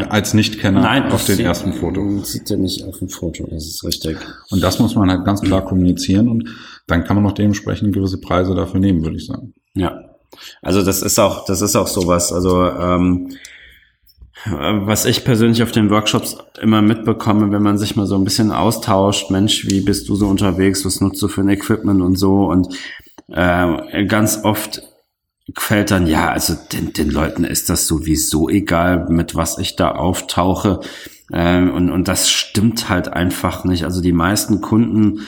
Nein. als Nichtkenner Nein, auf den sieht- ersten Foto. Sieht er nicht auf dem Foto, das ist richtig. Und das muss man halt ganz klar kommunizieren und dann kann man auch dementsprechend gewisse Preise dafür nehmen, würde ich sagen. Ja. Also das ist auch, das ist auch sowas. Also ähm, was ich persönlich auf den Workshops immer mitbekomme, wenn man sich mal so ein bisschen austauscht, Mensch, wie bist du so unterwegs, was nutzt du für ein Equipment und so und äh, ganz oft fällt dann, ja, also den, den Leuten ist das sowieso egal, mit was ich da auftauche. Ähm, und, und das stimmt halt einfach nicht. Also die meisten Kunden,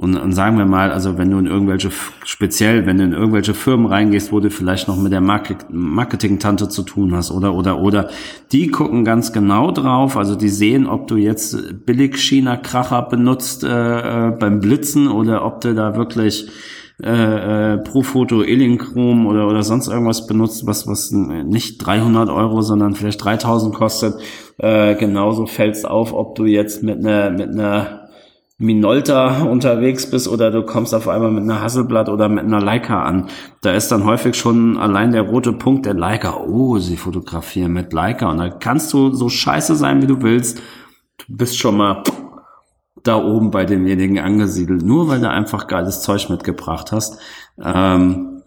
und, und sagen wir mal, also wenn du in irgendwelche, speziell, wenn du in irgendwelche Firmen reingehst, wo du vielleicht noch mit der Market, Marketing-Tante zu tun hast oder, oder, oder, die gucken ganz genau drauf, also die sehen, ob du jetzt billig China-Kracher benutzt äh, äh, beim Blitzen oder ob du da wirklich äh, äh, pro Foto Elinchrom oder oder sonst irgendwas benutzt, was was nicht 300 Euro, sondern vielleicht 3000 kostet. Äh, genauso fällt's auf, ob du jetzt mit einer mit einer Minolta unterwegs bist oder du kommst auf einmal mit einer Hasselblatt oder mit einer Leica an. Da ist dann häufig schon allein der rote Punkt der Leica. Oh, sie fotografieren mit Leica. Und da kannst du so scheiße sein, wie du willst. Du bist schon mal da oben bei demjenigen angesiedelt, nur weil du einfach geiles Zeug mitgebracht hast. Ähm,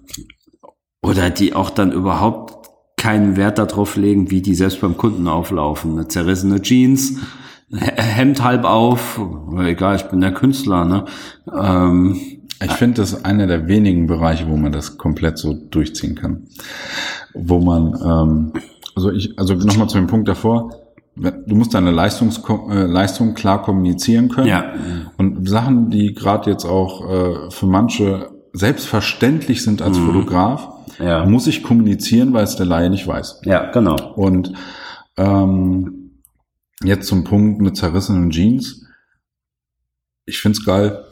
oder die auch dann überhaupt keinen Wert darauf legen, wie die selbst beim Kunden auflaufen. Eine zerrissene Jeans, Hemd halb auf, egal, ich bin der Künstler, ne? Ähm, Ich finde, das ist einer der wenigen Bereiche, wo man das komplett so durchziehen kann. Wo man, ähm, also ich, also nochmal zu dem Punkt davor, du musst deine Leistungs äh, Leistung klar kommunizieren können. Ja. Und Sachen, die gerade jetzt auch äh, für manche selbstverständlich sind als Fotograf, Ja. muss ich kommunizieren, weil es der Laie nicht weiß. ja, genau. Und ähm, jetzt zum Punkt mit zerrissenen Jeans. Ich find's geil.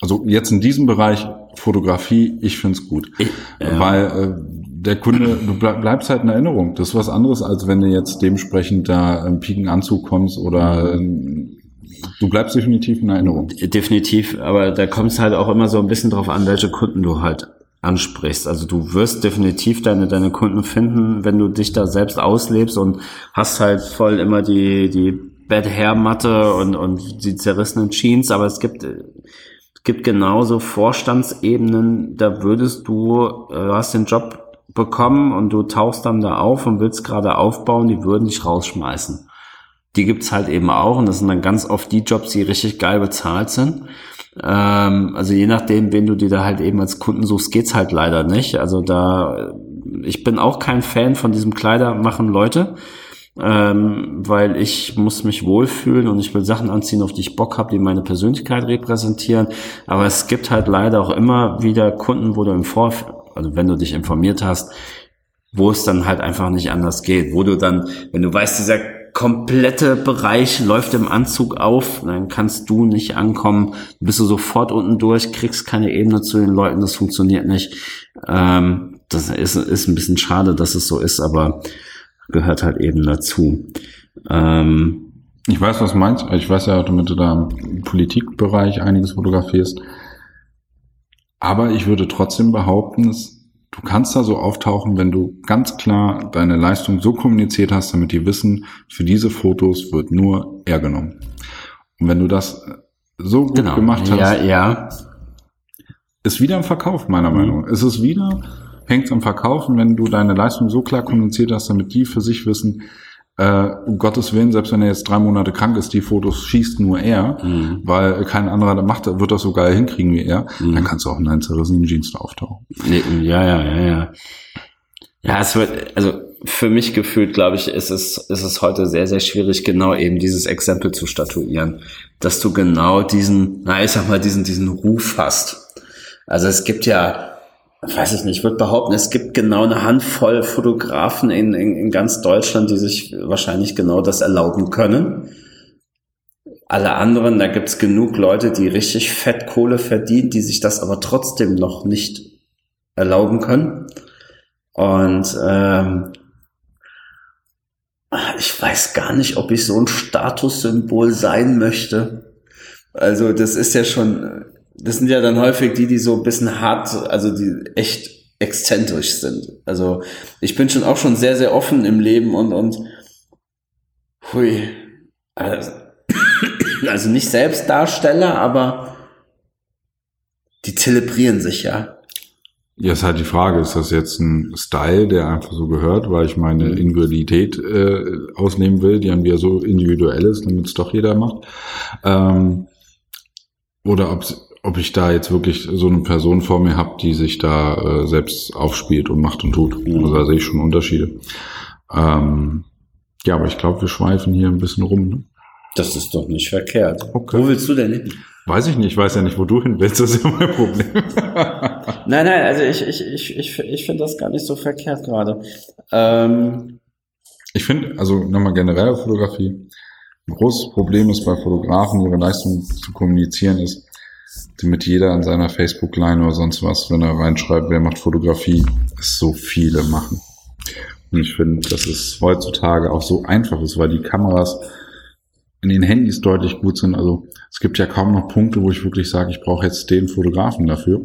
Also jetzt in diesem Bereich Fotografie, ich find's gut. Ich, ja. Weil äh, der Kunde, du bleib, bleibst halt in Erinnerung. Das ist was anderes, als wenn du jetzt dementsprechend da im Pikenanzug kommst oder ähm, du bleibst definitiv in Erinnerung. Definitiv, aber da kommt es halt auch immer so ein bisschen drauf an, welche Kunden du halt ansprichst. Also du wirst definitiv deine, deine Kunden finden, wenn du dich da selbst auslebst und hast halt voll immer die, die Bad Hair Matte und, und die zerrissenen Jeans, aber es gibt, gibt genauso Vorstandsebenen, da würdest du, äh, du hast den Job bekommen und du tauchst dann da auf und willst gerade aufbauen, die würden dich rausschmeißen die gibt's halt eben auch und das sind dann ganz oft die Jobs, die richtig geil bezahlt sind. Ähm, also je nachdem, wen du dir da halt eben als Kunden suchst, geht's halt leider nicht. Also da, ich bin auch kein Fan von diesem Kleider machen Leute, ähm, weil ich muss mich wohlfühlen und ich will Sachen anziehen, auf die ich Bock habe, die meine Persönlichkeit repräsentieren. Aber es gibt halt leider auch immer wieder Kunden, wo du im Vorfeld, also wenn du dich informiert hast, wo es dann halt einfach nicht anders geht, wo du dann, wenn du weißt, dieser komplette Bereich läuft im Anzug auf, dann kannst du nicht ankommen, bist du sofort unten durch, kriegst keine Ebene zu den Leuten, das funktioniert nicht. Ähm, das ist, ist ein bisschen schade, dass es so ist, aber gehört halt eben dazu. Ähm, Ich weiß, was du meinst. Ich weiß ja, damit du da im Politikbereich einiges fotografierst. Aber ich würde trotzdem behaupten, du kannst da so auftauchen, wenn du ganz klar deine Leistung so kommuniziert hast, damit die wissen, für diese Fotos wird nur er genommen. Und wenn du das so gut genau. gemacht hast, Ja, ja. ist wieder im Verkauf, meiner Meinung nach. Es ist wieder, hängt am Verkaufen, wenn du deine Leistung so klar kommuniziert hast, damit die für sich wissen, äh, um Gottes Willen, selbst wenn er jetzt drei Monate krank ist, die Fotos schießt nur er, Mhm. weil kein anderer das macht, wird das so geil hinkriegen wie er, dann kannst du auch in deinen zerrissenen Jeans da auftauchen. Ja, ja, ja, ja. Ja, es wird, also für mich gefühlt, glaube ich, ist es, ist es heute sehr, sehr schwierig, genau eben dieses Exempel zu statuieren. Dass du genau diesen, na, ich sag mal, diesen, diesen Ruf hast. Also es gibt ja, weiß ich nicht, ich würde behaupten, es gibt genau eine Handvoll Fotografen in, in, in ganz Deutschland, die sich wahrscheinlich genau das erlauben können. Alle anderen, da gibt's genug Leute, die richtig Fettkohle verdienen, die sich das aber trotzdem noch nicht erlauben können. Und ähm, ich weiß gar nicht, ob ich so ein Statussymbol sein möchte. Also das ist ja schon, das sind ja dann häufig die, die so ein bisschen hart, also die echt exzentrisch sind. Also ich bin schon auch schon sehr, sehr offen im Leben und, und Hui. Also, also nicht Selbstdarsteller, aber die zelebrieren sich ja. Ja, ist halt die Frage, ist das jetzt ein Style, der einfach so gehört, weil ich meine Mhm. Individualität äh, ausnehmen will, die dann wieder so individuell ist, damit es doch jeder macht. Ähm, oder ob, ob ich da jetzt wirklich so eine Person vor mir habe, die sich da äh, selbst aufspielt und macht und tut. Mhm. Also da sehe ich schon Unterschiede. Ähm, ja, aber ich glaube, wir schweifen hier ein bisschen rum. Ne? Das ist doch nicht verkehrt. Okay. Wo willst du denn hin? Weiß ich nicht, ich weiß ja nicht, wo du hin willst, das ist ja mein Problem. Nein, nein, also ich, ich, ich, ich, ich finde das gar nicht so verkehrt gerade. Ähm, Ich finde, also nochmal generell Fotografie, ein großes Problem ist bei Fotografen, ihre Leistung zu kommunizieren ist, damit jeder an seiner Facebook-Line oder sonst was, wenn er reinschreibt, wer macht Fotografie, es so viele machen. Und ich finde, dass es heutzutage auch so einfach ist, weil die Kameras in den Handys deutlich gut sind. Also es gibt ja kaum noch Punkte, wo ich wirklich sage, ich brauche jetzt den Fotografen dafür.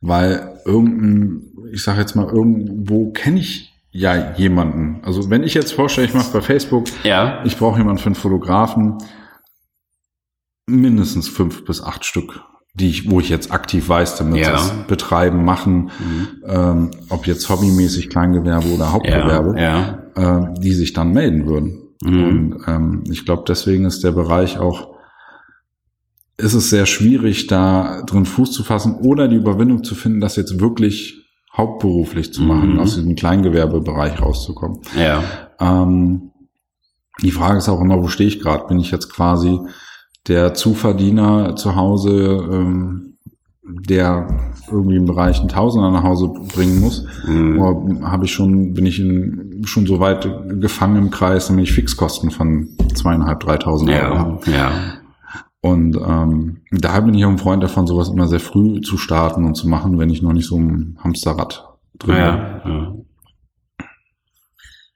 Weil irgendein, ich sage jetzt mal, irgendwo kenne ich ja jemanden. Also wenn ich jetzt vorstelle, ich mache bei Facebook, ja. ich brauche jemanden für einen Fotografen, mindestens fünf bis acht Stück, die ich, wo ich jetzt aktiv weiß, damit Ja. das betreiben, machen, Mhm. ähm, ob jetzt hobbymäßig Kleingewerbe oder Hauptgewerbe, Ja, ja. äh, die sich dann melden würden. Mhm. Und ähm, ich glaube, deswegen ist der Bereich auch, ist es sehr schwierig, da drin Fuß zu fassen oder die Überwindung zu finden, das jetzt wirklich hauptberuflich zu machen, Mhm. aus diesem Kleingewerbebereich rauszukommen. Ja. Ähm, die Frage ist auch immer, wo stehe ich gerade? Bin ich jetzt quasi der Zuverdiener zu Hause, ähm, der irgendwie im Bereich einen Tausender nach Hause bringen muss? Mhm. Habe ich schon, bin ich in, schon so weit gefangen im Kreis, damit ich Fixkosten von zweieinhalb, dreitausend Euro habe? Ja. Und ähm, daher bin ich auch ein Freund davon, sowas immer sehr früh zu starten und zu machen, wenn ich noch nicht so im Hamsterrad drin bin. Ja, ja.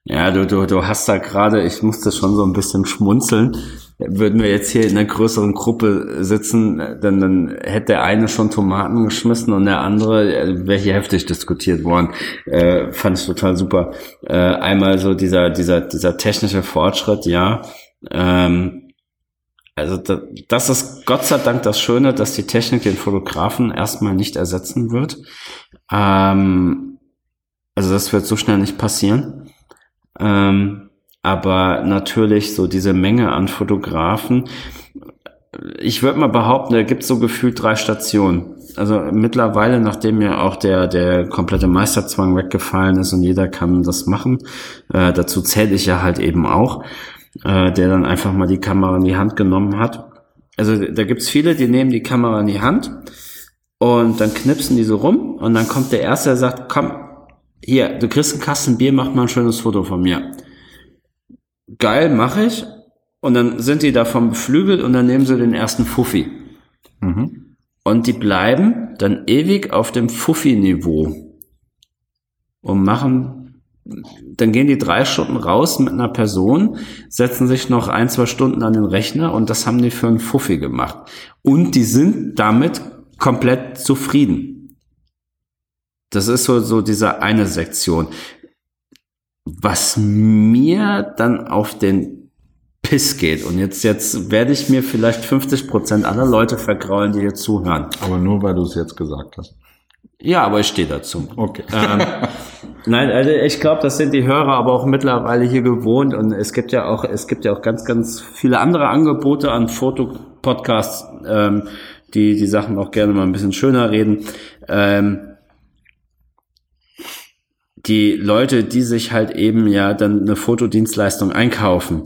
Ja, du, du, du hast da gerade, ich musste schon so ein bisschen schmunzeln. Würden wir jetzt hier in einer größeren Gruppe sitzen, dann, dann hätte der eine schon Tomaten geschmissen und der andere äh, wäre hier heftig diskutiert worden. Äh, fand ich total super. Äh, einmal so dieser, dieser, dieser technische Fortschritt, ja. Ähm, also da, das ist Gott sei Dank das Schöne, dass die Technik den Fotografen erstmal nicht ersetzen wird. Ähm, also das wird so schnell nicht passieren. Ähm, aber natürlich so diese Menge an Fotografen. Ich würde mal behaupten, da gibt es so gefühlt drei Stationen. Also mittlerweile, nachdem ja auch der, der komplette Meisterzwang weggefallen ist und jeder kann das machen, äh, dazu zähle ich ja halt eben auch, äh, der dann einfach mal die Kamera in die Hand genommen hat. Also da gibt's viele, die nehmen die Kamera in die Hand und dann knipsen die so rum und dann kommt der Erste, der sagt, komm, hier, du kriegst einen Kasten Bier, mach mal ein schönes Foto von mir. Geil, mache ich. Und dann sind die davon beflügelt und dann nehmen sie den ersten Fuffi. Mhm. Und die bleiben dann ewig auf dem Fuffi-Niveau und machen, dann gehen die drei Stunden raus mit einer Person, setzen sich noch ein, zwei Stunden an den Rechner und das haben die für einen Fuffi gemacht. Und die sind damit komplett zufrieden. Das ist so, so diese eine Sektion. Was mir dann auf den Piss geht. Und jetzt, jetzt werde ich mir vielleicht 50 Prozent aller Leute vergraulen, die hier zuhören. Aber nur, weil du es jetzt gesagt hast. Ja, aber ich stehe dazu. Okay. Ähm, nein, also ich glaube, das sind die Hörer aber auch mittlerweile hier gewohnt und es gibt ja auch, es gibt ja auch ganz, ganz viele andere Angebote an Fotopodcasts, ähm, die die Sachen auch gerne mal ein bisschen schöner reden. Ähm, die Leute, die sich halt eben ja dann eine Fotodienstleistung einkaufen,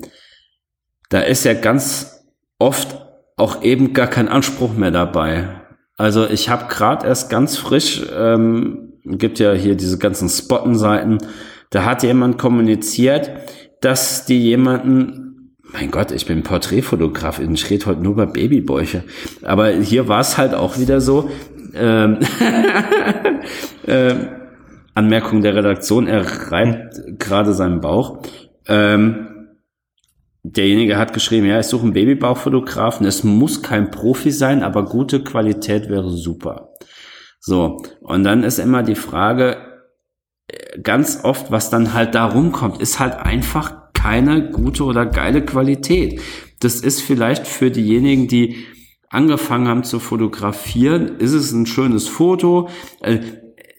da ist ja ganz oft auch eben gar kein Anspruch mehr dabei. Also ich habe gerade erst ganz frisch, ähm, gibt ja hier diese ganzen Spottenseiten, da hat jemand kommuniziert, dass die jemanden, mein Gott, ich bin Porträtfotograf, ich rede heute nur über Babybäuche, aber hier war es halt auch wieder so, ähm, ähm, Anmerkung der Redaktion, er reibt gerade seinen Bauch. Ähm, derjenige hat geschrieben, ja, ich suche einen Babybauchfotografen. Es muss kein Profi sein, aber gute Qualität wäre super. So, und dann ist immer die Frage, äh, ganz oft, was dann halt da rumkommt, ist halt einfach keine gute oder geile Qualität. Das ist vielleicht für diejenigen, die angefangen haben zu fotografieren, ist es ein schönes Foto.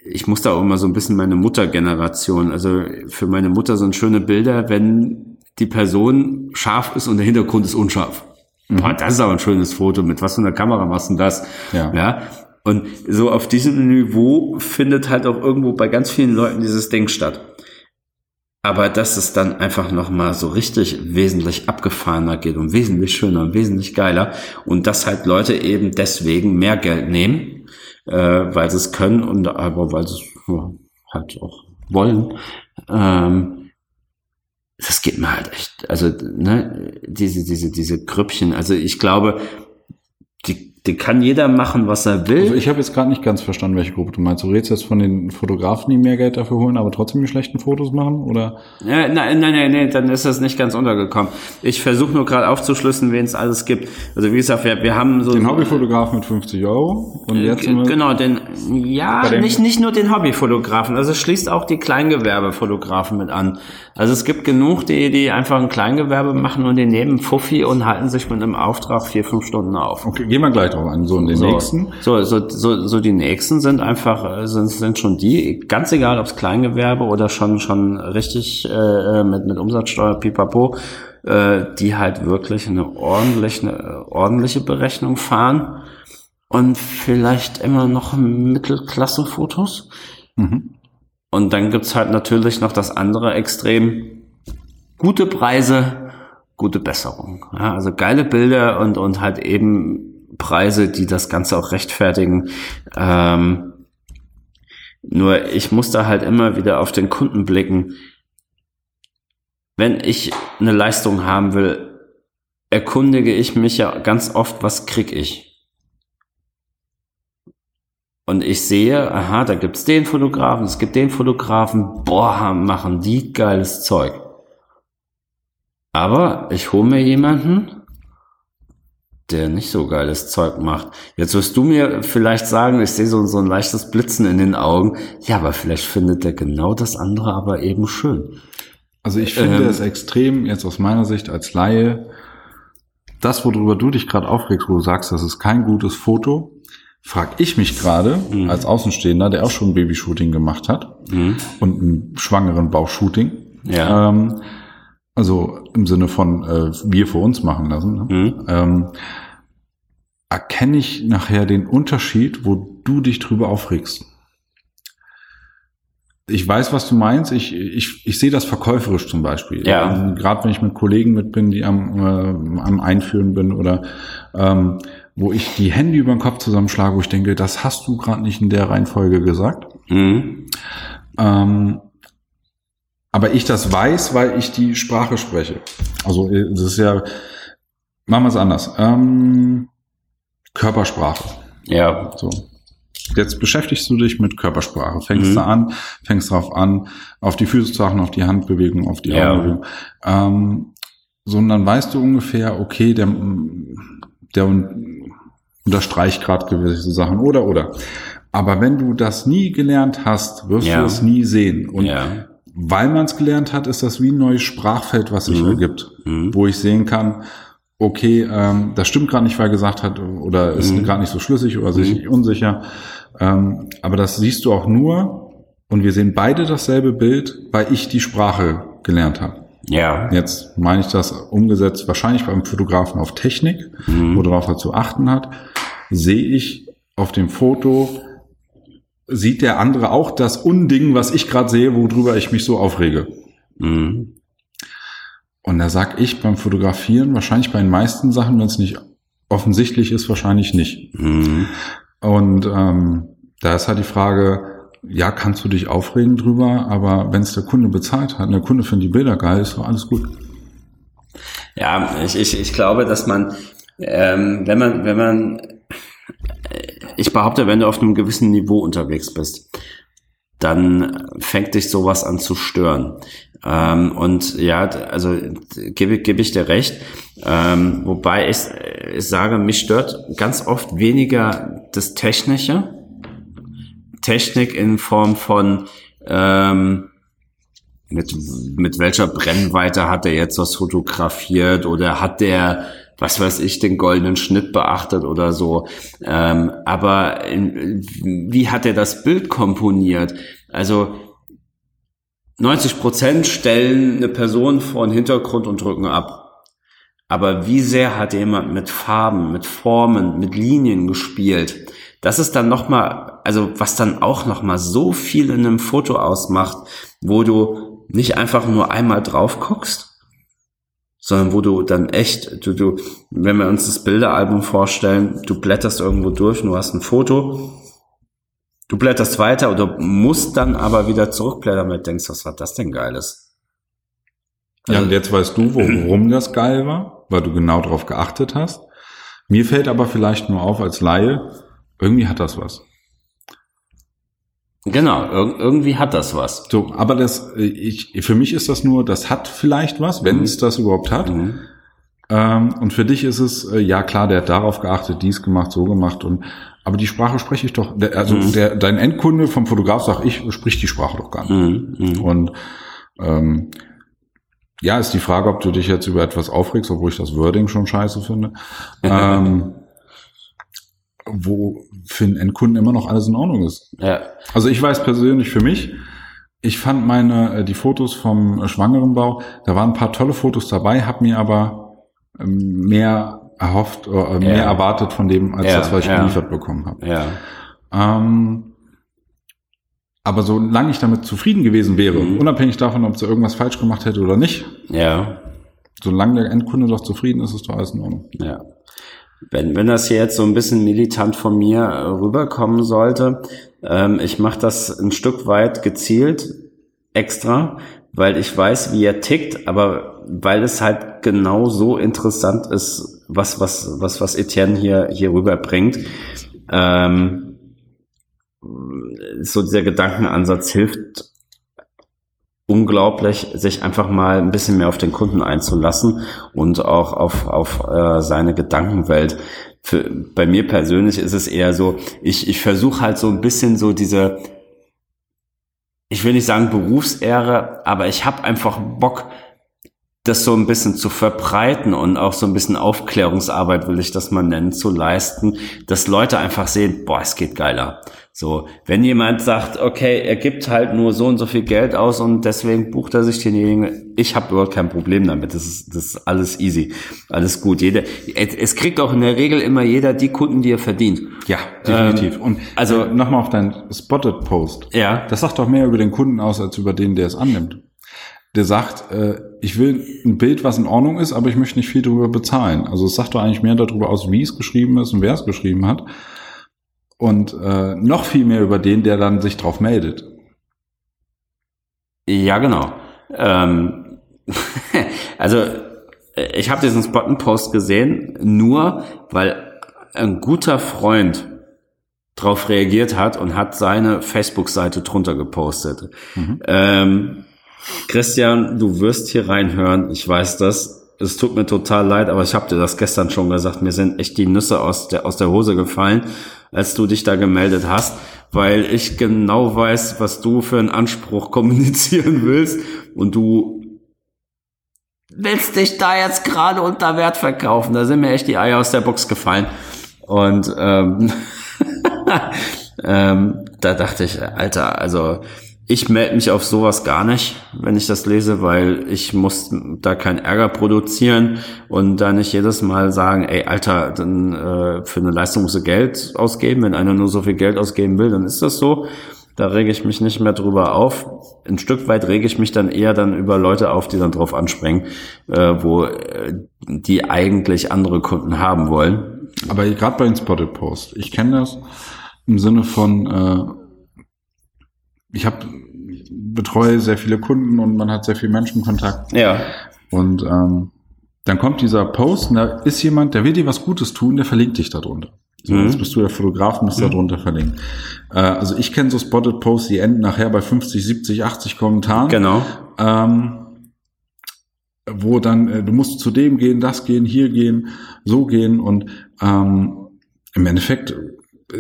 Ich muss da auch immer so ein bisschen meine Muttergeneration, also für meine Mutter sind schöne Bilder, wenn die Person scharf ist und der Hintergrund ist unscharf. Mhm. Boah, das ist aber ein schönes Foto. Mit was für einer Kamera machst du das? Ja. ja. Und so auf diesem Niveau findet halt auch irgendwo bei ganz vielen Leuten dieses Ding statt. Aber dass es dann einfach nochmal so richtig wesentlich abgefahrener geht und wesentlich schöner und wesentlich geiler und dass halt Leute eben deswegen mehr Geld nehmen, äh, weil sie es können und aber weil sie es ja, halt auch wollen. Ähm, das geht mir halt echt, also ne, diese diese diese Grüppchen. Also ich glaube, den kann jeder machen, was er will. Also ich habe jetzt gerade nicht ganz verstanden, welche Gruppe du meinst. Du redest jetzt von den Fotografen, die mehr Geld dafür holen, aber trotzdem die schlechten Fotos machen, oder? Ja, nein, nein, nein, nein, dann ist das nicht ganz untergekommen. Ich versuche nur gerade aufzuschlüssen, wen es alles gibt. Also wie gesagt, wir, wir haben so den Hobbyfotografen mit 50 Euro und jetzt äh, genau den ja nicht nicht nur den Hobbyfotografen. Also es schließt auch die Kleingewerbefotografen mit an. Also es gibt genug, die die einfach ein Kleingewerbe machen und die nehmen Fuffi und halten sich mit einem Auftrag vier fünf Stunden auf. Okay, gehen wir gleich drauf an. So, und den so, nächsten? So, so, so, so die nächsten sind einfach, äh, sind, sind schon die, ganz egal, ob es Kleingewerbe oder schon, schon richtig äh, mit, mit Umsatzsteuer, pipapo, äh, die halt wirklich eine ordentliche, eine ordentliche Berechnung fahren und vielleicht immer noch Mittelklassenfotos. Mhm. Und dann gibt's halt natürlich noch das andere Extrem. Gute Preise, gute Besserung. Ja, also geile Bilder und, und halt eben Preise, die das Ganze auch rechtfertigen. Ähm, nur ich muss da halt immer wieder auf den Kunden blicken. Wenn ich eine Leistung haben will, erkundige ich mich ja ganz oft, was krieg ich? Und ich sehe, aha, da gibt's den Fotografen, es gibt den Fotografen, boah, machen die geiles Zeug. Aber ich hole mir jemanden, der nicht so geiles Zeug macht. Jetzt wirst du mir vielleicht sagen, ich sehe so, so ein leichtes Blitzen in den Augen. Ja, aber vielleicht findet er genau das andere aber eben schön. Also ich finde ähm, es extrem, jetzt aus meiner Sicht als Laie, das, worüber du dich gerade aufregst, wo du sagst, das ist kein gutes Foto, frag ich mich gerade mhm. als Außenstehender, der auch schon ein Babyshooting gemacht hat mhm. und ein schwangeren Bauchshooting. Ja. Ähm, also im Sinne von äh, wir für uns machen lassen. Ne? Mhm. Ähm, erkenne ich nachher den Unterschied, wo du dich drüber aufregst. Ich weiß, was du meinst. Ich, ich, ich sehe das verkäuferisch zum Beispiel. Ja. Ähm, Gerade wenn ich mit Kollegen mit bin, die am, äh, am Einführen bin oder ähm, wo ich die Hände über den Kopf zusammenschlage, wo ich denke, das hast du gerade nicht in der Reihenfolge gesagt. Mhm. Ähm, aber ich das weiß, weil ich die Sprache spreche. Also es ist ja, machen wir es anders. Ähm, Körpersprache. Ja. So. Jetzt beschäftigst du dich mit Körpersprache. Fängst mhm. da an, fängst drauf an, auf die Füße zu achten, auf die Handbewegung, auf die ja. Augenbewegung. Ähm, so, und dann weißt du ungefähr, okay, der, der unterstreicht gerade gewisse Sachen oder, oder. Aber wenn du das nie gelernt hast, wirst ja. du es nie sehen. Und ja. weil man es gelernt hat, ist das wie ein neues Sprachfeld, was sich mhm. ergibt, mhm. wo ich sehen kann, okay, ähm, das stimmt gerade nicht, weil er gesagt hat, oder ist mhm. gerade nicht so schlüssig oder sich mhm. unsicher. Ähm, aber das siehst du auch nur, und wir sehen beide dasselbe Bild, weil ich die Sprache gelernt habe. Ja. Jetzt meine ich das umgesetzt, wahrscheinlich beim Fotografen auf Technik, mhm. worauf er zu achten hat, sehe ich auf dem Foto, sieht der andere auch das Unding, was ich gerade sehe, worüber ich mich so aufrege. Mhm. Und da sag ich beim Fotografieren, wahrscheinlich bei den meisten Sachen, wenn es nicht offensichtlich ist, wahrscheinlich nicht. Mhm. Und ähm, da ist halt die Frage, ja, kannst du dich aufregen drüber, aber wenn es der Kunde bezahlt hat und der Kunde findet die Bilder geil, ist doch alles gut. Ja, ich, ich, ich glaube, dass man, ähm, wenn man, wenn man, ich behaupte, wenn du auf einem gewissen Niveau unterwegs bist, dann fängt dich sowas an zu stören. Ähm, und ja, also gebe, gebe ich dir recht. Ähm, wobei ich, ich sage, mich stört ganz oft weniger das Technische. Technik in Form von, ähm, mit, mit welcher Brennweite hat er jetzt was fotografiert oder hat der, was weiß ich, den goldenen Schnitt beachtet oder so. Ähm, aber in, wie hat er das Bild komponiert? Also 90 Prozent stellen eine Person vor den Hintergrund und drücken ab. Aber wie sehr hat jemand mit Farben, mit Formen, mit Linien gespielt? Das ist dann nochmal, also was dann auch nochmal so viel in einem Foto ausmacht, wo du nicht einfach nur einmal drauf guckst, sondern wo du dann echt, du, du, wenn wir uns das Bilderalbum vorstellen, du blätterst irgendwo durch, du hast ein Foto, du blätterst weiter oder musst dann aber wieder zurückblättern und denkst, was war das denn Geiles? Ja, und jetzt weißt du, warum das geil war weil du genau darauf geachtet hast. Mir fällt aber vielleicht nur auf als Laie, irgendwie hat das was. Genau, ir irgendwie hat das was. So, aber das, äh, ich, für mich ist das nur, das hat vielleicht was, wenn mhm. es das überhaupt hat. Mhm. Ähm, und für dich ist es, äh, ja klar, der hat darauf geachtet, dies gemacht, so gemacht und aber die Sprache spreche ich doch, der, also mhm. der, dein Endkunde vom Fotograf sagt, ich spricht die Sprache doch gar nicht. Mhm. Mhm. Und ähm, ja, ist die Frage, ob du dich jetzt über etwas aufregst, obwohl ich das Wording schon scheiße finde. ähm, wo für einen Endkunden immer noch alles in Ordnung ist. Ja. Also ich weiß persönlich für mich, ich fand meine äh, die Fotos vom Schwangerenbau, da waren ein paar tolle Fotos dabei, habe mir aber ähm, mehr erhofft, oder äh, mehr ja. erwartet von dem, als ja, das, was ich ja. geliefert bekommen habe. Ja. Ähm, aber solange ich damit zufrieden gewesen wäre, mhm. unabhängig davon, ob sie irgendwas falsch gemacht hätte oder nicht, ja. solange der Endkunde doch zufrieden ist, ist doch alles in Ordnung. Ja. Wenn, wenn das hier jetzt so ein bisschen militant von mir äh, rüberkommen sollte, ähm, ich mache das ein Stück weit gezielt extra, weil ich weiß, wie er tickt, aber weil es halt genau so interessant ist, was, was, was, was Etienne hier, hier rüberbringt. Ähm, so dieser Gedankenansatz hilft unglaublich, sich einfach mal ein bisschen mehr auf den Kunden einzulassen und auch auf, auf äh, seine Gedankenwelt. Für, bei mir persönlich ist es eher so, ich, ich versuche halt so ein bisschen so diese, ich will nicht sagen Berufsehre, aber ich habe einfach Bock, das so ein bisschen zu verbreiten und auch so ein bisschen Aufklärungsarbeit, will ich das mal nennen, zu leisten, dass Leute einfach sehen, boah, es geht geiler. So, wenn jemand sagt, okay, er gibt halt nur so und so viel Geld aus und deswegen bucht er sich denjenigen, ich habe überhaupt kein Problem damit. Das ist, das ist alles easy, alles gut. Jeder, es kriegt auch in der Regel immer jeder die Kunden, die er verdient. Ja, definitiv. Ähm, und also äh, nochmal auf dein Spotted Post. Ja. Das sagt doch mehr über den Kunden aus als über den, der es annimmt. Der sagt, äh, ich will ein Bild, was in Ordnung ist, aber ich möchte nicht viel darüber bezahlen. Also es sagt doch eigentlich mehr darüber aus, wie es geschrieben ist und wer es geschrieben hat und äh, noch viel mehr über den, der dann sich drauf meldet. Ja, genau. Ähm, also ich habe diesen Spottenpost gesehen, nur weil ein guter Freund drauf reagiert hat und hat seine Facebook-Seite drunter gepostet. Mhm. Ähm, Christian, du wirst hier reinhören, ich weiß das. Es tut mir total leid, aber ich habe dir das gestern schon gesagt. Mir sind echt die Nüsse aus der, aus der Hose gefallen als du dich da gemeldet hast, weil ich genau weiß, was du für einen Anspruch kommunizieren willst und du willst dich da jetzt gerade unter Wert verkaufen. Da sind mir echt die Eier aus der Box gefallen. Und ähm, ähm, da dachte ich, Alter, also ich melde mich auf sowas gar nicht, wenn ich das lese, weil ich muss da keinen Ärger produzieren und da nicht jedes Mal sagen, ey, Alter, dann äh, für eine Leistung musst du Geld ausgeben. Wenn einer nur so viel Geld ausgeben will, dann ist das so. Da rege ich mich nicht mehr drüber auf. Ein Stück weit rege ich mich dann eher dann über Leute auf, die dann drauf anspringen, äh, wo äh, die eigentlich andere Kunden haben wollen. Aber gerade bei den Spotted Post, ich kenne das im Sinne von äh ich habe betreue sehr viele Kunden und man hat sehr viel Menschenkontakt. Ja. Und ähm, dann kommt dieser Post und da ist jemand, der will dir was Gutes tun, der verlinkt dich darunter. So, mhm. Jetzt bist du der Fotograf und bist mhm. darunter verlinkt. Äh, also ich kenne so Spotted Posts, die enden nachher bei 50, 70, 80 Kommentaren. Genau. Ähm, wo dann, äh, du musst zu dem gehen, das gehen, hier gehen, so gehen und ähm, im Endeffekt äh,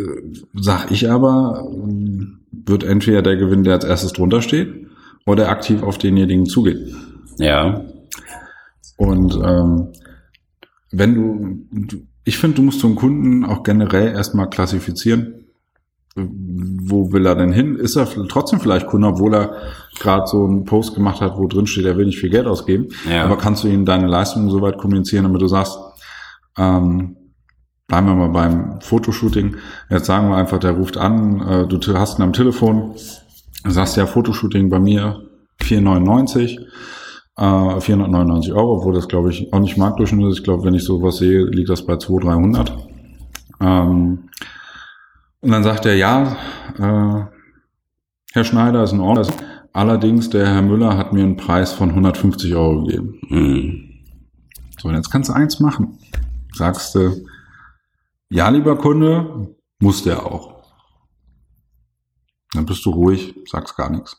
sag ich aber, ähm, wird entweder der gewinnen, der als erstes drunter steht, oder aktiv auf denjenigen zugeht. Ja. Und ähm, wenn du, du ich finde, du musst so einen Kunden auch generell erstmal klassifizieren. Wo will er denn hin? Ist er trotzdem vielleicht Kunde, obwohl er gerade so einen Post gemacht hat, wo drin steht, er will nicht viel Geld ausgeben. Ja. Aber kannst du ihm deine Leistungen so weit kommunizieren, damit du sagst, ähm, bleiben wir mal beim Fotoshooting. Jetzt sagen wir einfach, der ruft an, äh, du hast ihn am Telefon, sagst ja, Fotoshooting bei mir 4,99 äh, 499 Euro, obwohl das glaube ich auch nicht Marktdurchschnitt ist. Ich glaube, wenn ich sowas sehe, liegt das bei 200, 300. Ähm, und dann sagt er, ja, äh, Herr Schneider ist in Ordnung. Allerdings, der Herr Müller hat mir einen Preis von 150 Euro gegeben. Mhm. So, und jetzt kannst du eins machen. Sagst du, ja, lieber Kunde, muss der auch. Dann bist du ruhig, sagst gar nichts.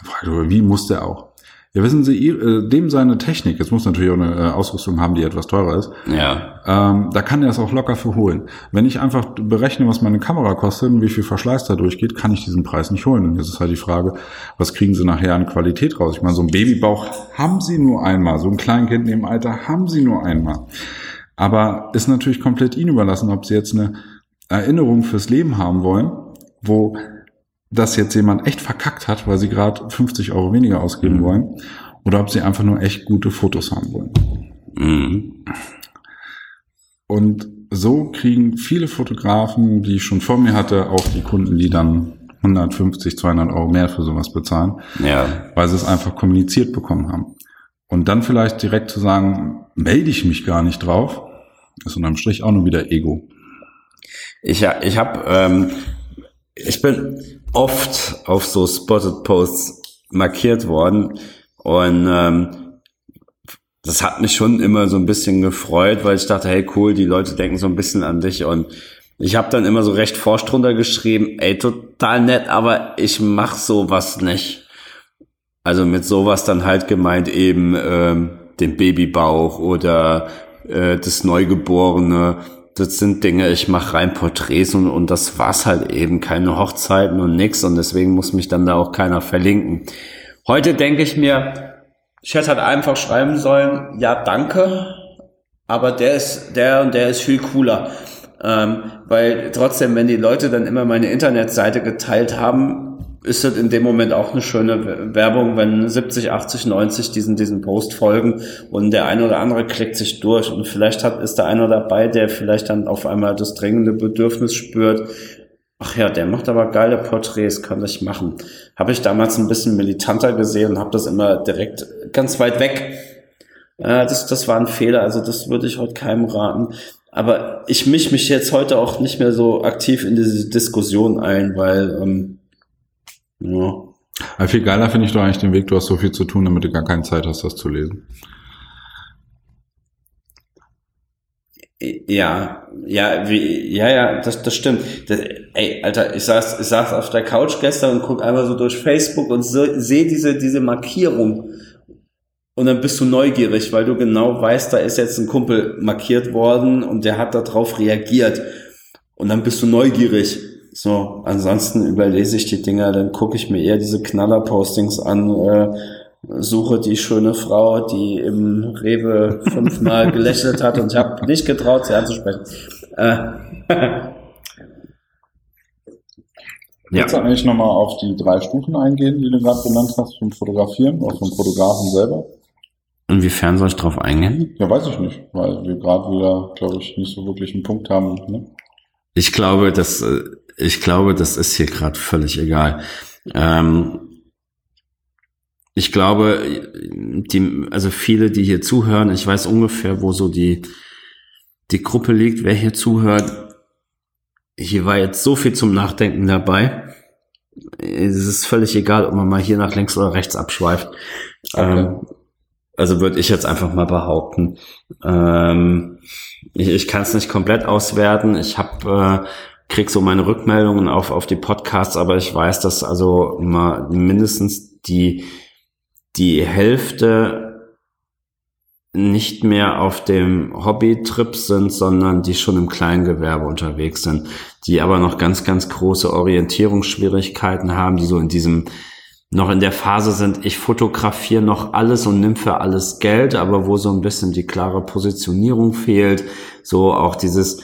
Dann fragt er, wie muss der auch? Ja, wissen Sie, äh, dem seine Technik, jetzt muss natürlich auch eine äh, Ausrüstung haben, die etwas teurer ist, Ja. ähm, da kann er es auch locker für holen. Wenn ich einfach berechne, was meine Kamera kostet und wie viel Verschleiß da durchgeht, kann ich diesen Preis nicht holen. Und jetzt ist halt die Frage, was kriegen Sie nachher an Qualität raus? Ich meine, so ein Babybauch haben Sie nur einmal, so ein Kleinkind in dem Alter haben Sie nur einmal. Aber ist natürlich komplett Ihnen überlassen, ob Sie jetzt eine Erinnerung fürs Leben haben wollen, wo dass jetzt jemand echt verkackt hat, weil sie gerade 50 Euro weniger ausgeben Mhm. wollen, oder ob sie einfach nur echt gute Fotos haben wollen. Mhm. Und so kriegen viele Fotografen, die ich schon vor mir hatte, auch die Kunden, die dann 150, 200 Euro mehr für sowas bezahlen, Ja. weil sie es einfach kommuniziert bekommen haben. Und dann vielleicht direkt zu sagen, melde ich mich gar nicht drauf, ist unterm Strich auch nur wieder Ego. Ich, ich habe, ähm, ich bin oft auf so Spotted Posts markiert worden und ähm, das hat mich schon immer so ein bisschen gefreut, weil ich dachte, hey cool, die Leute denken so ein bisschen an dich und ich habe dann immer so recht forsch drunter geschrieben, ey total nett, aber ich mach sowas nicht. Also mit sowas dann halt gemeint eben ähm, den Babybauch oder äh, das Neugeborene. Das sind Dinge, ich mache rein Porträts und, und das war's halt eben. Keine Hochzeiten und nix und deswegen muss mich dann da auch keiner verlinken. Heute denke ich mir, Chat hat einfach schreiben sollen, ja danke, aber der ist, der und der ist viel cooler. Ähm, weil trotzdem, wenn die Leute dann immer meine Internetseite geteilt haben, ist das in dem Moment auch eine schöne Werbung, wenn 70, 80, 90 diesen, diesen Post folgen und der eine oder andere klickt sich durch und vielleicht hat, ist der einer dabei, der vielleicht dann auf einmal das drängende Bedürfnis spürt, ach ja, der macht aber geile Porträts, kann ich machen. Habe ich damals ein bisschen militanter gesehen und habe das immer direkt ganz weit weg. Äh, das, das war ein Fehler, also das würde ich heute keinem raten. Aber ich misch mich jetzt heute auch nicht mehr so aktiv in diese Diskussion ein, weil ähm, ja. Aber viel geiler finde ich doch eigentlich den Weg, du hast so viel zu tun, damit du gar keine Zeit hast, das zu lesen. Ja, ja, wie, ja, ja, das, das stimmt. Das, ey, Alter, ich saß, ich saß auf der Couch gestern und guck einmal so durch Facebook und so, sehe diese, diese Markierung. Und dann bist du neugierig, weil du genau weißt, da ist jetzt ein Kumpel markiert worden und der hat darauf reagiert. Und dann bist du neugierig. So, ansonsten überlese ich die Dinger, dann gucke ich mir eher diese Knaller-Postings an, äh, suche die schöne Frau, die im Rewe fünfmal gelächelt hat und ich habe nicht getraut, sie anzusprechen. Äh, Willst du eigentlich nochmal auf die drei Stufen eingehen, die du gerade genannt hast, vom Fotografieren oder vom Fotografen selber? Inwiefern soll ich drauf eingehen? Ja, weiß ich nicht, weil wir gerade wieder, glaube ich, nicht so wirklich einen Punkt haben. Ne? Ich glaube, das, äh, ich glaube, das ist hier gerade völlig egal. Ähm, ich glaube, die, also viele, die hier zuhören, ich weiß ungefähr, wo so die, die Gruppe liegt, wer hier zuhört. Hier war jetzt so viel zum Nachdenken dabei. Es ist völlig egal, ob man mal hier nach links oder rechts abschweift. Okay. Ähm, also würde ich jetzt einfach mal behaupten. Ähm, ich ich kann es nicht komplett auswerten. Ich habe äh, krieg so meine Rückmeldungen auf auf die Podcasts, aber ich weiß, dass also mal mindestens die die Hälfte nicht mehr auf dem Hobby-Trip sind, sondern die schon im Kleingewerbe unterwegs sind, die aber noch ganz, ganz große Orientierungsschwierigkeiten haben, die so in diesem noch in der Phase sind, ich fotografiere noch alles und nimm für alles Geld, aber wo so ein bisschen die klare Positionierung fehlt, so auch dieses,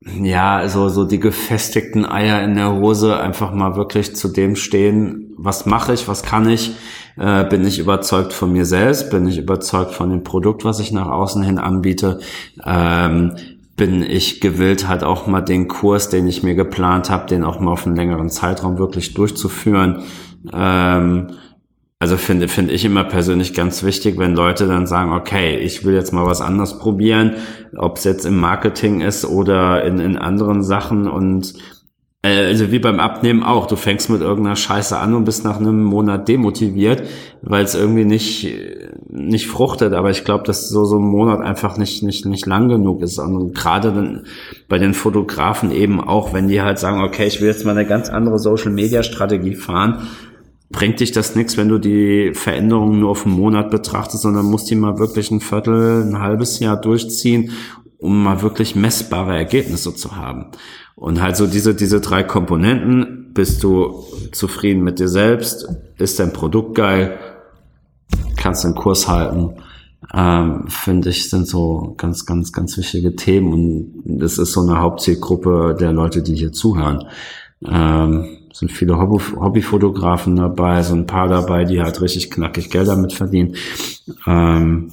ja, so, so die gefestigten Eier in der Hose einfach mal wirklich zu dem stehen, was mache ich, was kann ich, äh, bin ich überzeugt von mir selbst, bin ich überzeugt von dem Produkt, was ich nach außen hin anbiete, ähm, bin ich gewillt, halt auch mal den Kurs, den ich mir geplant habe, den auch mal auf einen längeren Zeitraum wirklich durchzuführen. Ähm, also finde finde ich immer persönlich ganz wichtig, wenn Leute dann sagen, okay, ich will jetzt mal was anderes probieren, ob es jetzt im Marketing ist oder in, in anderen Sachen und also wie beim Abnehmen auch. Du fängst mit irgendeiner Scheiße an und bist nach einem Monat demotiviert, weil es irgendwie nicht, nicht fruchtet. Aber ich glaube, dass so, so ein Monat einfach nicht, nicht, nicht lang genug ist. Und gerade bei den Fotografen eben auch, wenn die halt sagen, okay, ich will jetzt mal eine ganz andere Social Media Strategie fahren, bringt dich das nichts, wenn du die Veränderungen nur auf einen Monat betrachtest, sondern musst die mal wirklich ein Viertel, ein halbes Jahr durchziehen, um mal wirklich messbare Ergebnisse zu haben. Und halt so diese, diese drei Komponenten, bist du zufrieden mit dir selbst, ist dein Produkt geil, kannst den Kurs halten, ähm, finde ich, sind so ganz, ganz, ganz wichtige Themen und das ist so eine Hauptzielgruppe der Leute, die hier zuhören. Ähm, sind viele Hobby Hobbyfotografen dabei, so ein paar dabei, die halt richtig knackig Geld damit verdienen. Ähm,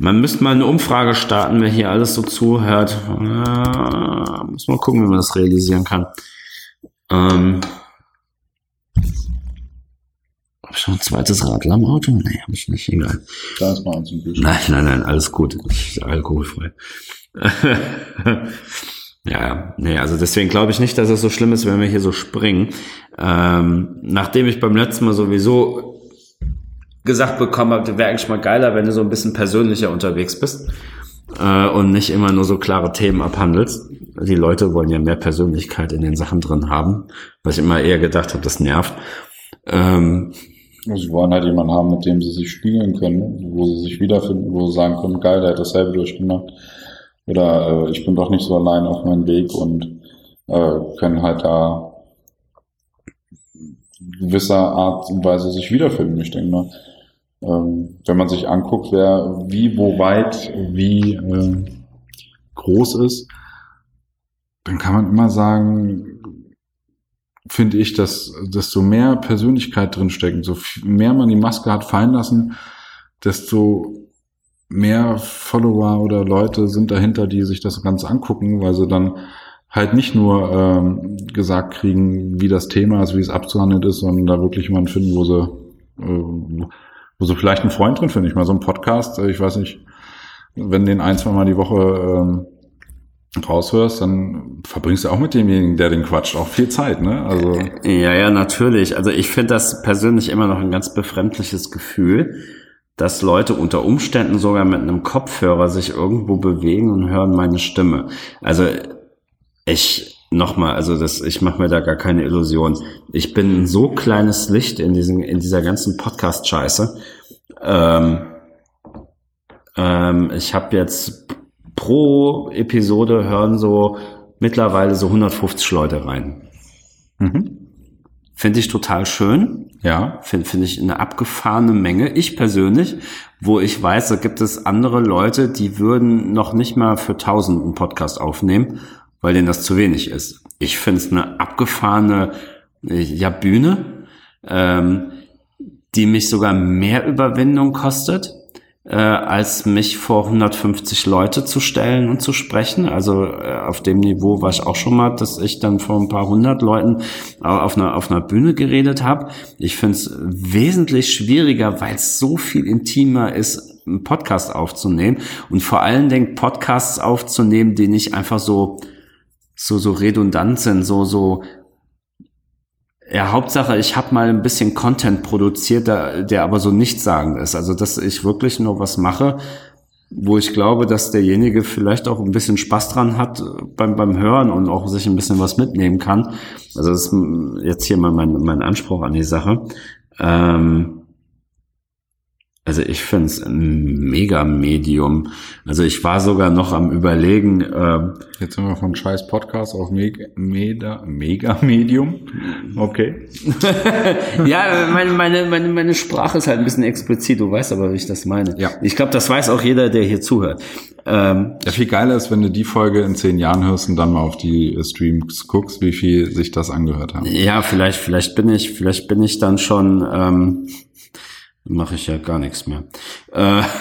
man müsste mal eine Umfrage starten, wer hier alles so zuhört. Äh, muss mal gucken, wie man das realisieren kann. Ähm, hab ich noch ein zweites Radler am Auto? Nee, hab ich nicht. Egal. Da ist mal eins im Nein, nein, nein, alles gut. Ich alkoholfrei. ja, nee, also deswegen glaube ich nicht, dass es so schlimm ist, wenn wir hier so springen. Ähm, nachdem ich beim letzten Mal sowieso gesagt bekommen habe, wäre eigentlich mal geiler, wenn du so ein bisschen persönlicher unterwegs bist äh, und nicht immer nur so klare Themen abhandelst. Die Leute wollen ja mehr Persönlichkeit in den Sachen drin haben, was ich immer eher gedacht habe, das nervt. Ähm, sie wollen halt jemanden haben, mit dem sie sich spiegeln können, wo sie sich wiederfinden, wo sie sagen können, geil, der hat dasselbe durchgemacht. Oder äh, ich bin doch nicht so allein auf meinem Weg und äh, können halt da gewisser Art und Weise sich wiederfinden. Ich denke mal, ähm, wenn man sich anguckt, wer wie, wo weit, wie äh, groß ist, dann kann man immer sagen, finde ich, dass desto mehr Persönlichkeit drinstecken, so mehr man die Maske hat fallen lassen, desto mehr Follower oder Leute sind dahinter, die sich das Ganze angucken, weil sie dann halt nicht nur ähm, gesagt kriegen, wie das Thema ist, wie es abzuhandeln ist, sondern da wirklich jemanden finden, wo sie äh, wo so vielleicht ein Freund drin finde ich mal so ein Podcast, äh, ich weiß nicht, wenn den ein, zwei Mal die Woche ähm, raushörst, dann verbringst du auch mit demjenigen, der den quatscht, auch viel Zeit, ne? Also ja, ja, natürlich. Also ich finde das persönlich immer noch ein ganz befremdliches Gefühl, dass Leute unter Umständen sogar mit einem Kopfhörer sich irgendwo bewegen und hören meine Stimme. Also ich nochmal, also das, ich mache mir da gar keine Illusion. Ich bin ein so kleines Licht in diesen, in dieser ganzen Podcast-Scheiße. Ähm, ähm, ich habe jetzt pro Episode hören so mittlerweile so 150 Leute rein. Mhm. Finde ich total schön. Ja. Finde find ich eine abgefahrene Menge. Ich persönlich, wo ich weiß, da gibt es andere Leute, die würden noch nicht mal für 1000 einen Podcast aufnehmen weil denen das zu wenig ist. Ich finde es eine abgefahrene äh, ja, Bühne, ähm, die mich sogar mehr Überwindung kostet, äh, als mich vor 150 Leute zu stellen und zu sprechen. Also äh, auf dem Niveau war ich auch schon mal, dass ich dann vor ein paar hundert Leuten auf einer, auf einer Bühne geredet habe. Ich finde es wesentlich schwieriger, weil es so viel intimer ist, einen Podcast aufzunehmen und vor allen Dingen Podcasts aufzunehmen, die nicht einfach so so, so redundant sind, so, so, ja, Hauptsache, ich habe mal ein bisschen Content produziert, der, der aber so nichtssagend ist. Also, dass ich wirklich nur was mache, wo ich glaube, dass derjenige vielleicht auch ein bisschen Spaß dran hat beim, beim Hören und auch sich ein bisschen was mitnehmen kann. Also, das ist jetzt hier mal mein, mein Anspruch an die Sache. Ähm, Also ich finde es ein Mega-Medium. Also ich war sogar noch am überlegen. Ähm, Jetzt sind wir von scheiß Podcast auf Mega-Medium. Okay. ja, meine, meine, meine, meine Sprache ist halt ein bisschen explizit. Du weißt aber, wie ich das meine. Ja. Ich glaube, das weiß auch jeder, der hier zuhört. Ähm, ja, viel geiler ist, wenn du die Folge in zehn Jahren hörst und dann mal auf die Streams guckst, wie viel sich das angehört hat. Ja, vielleicht, vielleicht bin ich, vielleicht bin ich dann schon... Ähm, mache ich ja gar nichts mehr. Äh,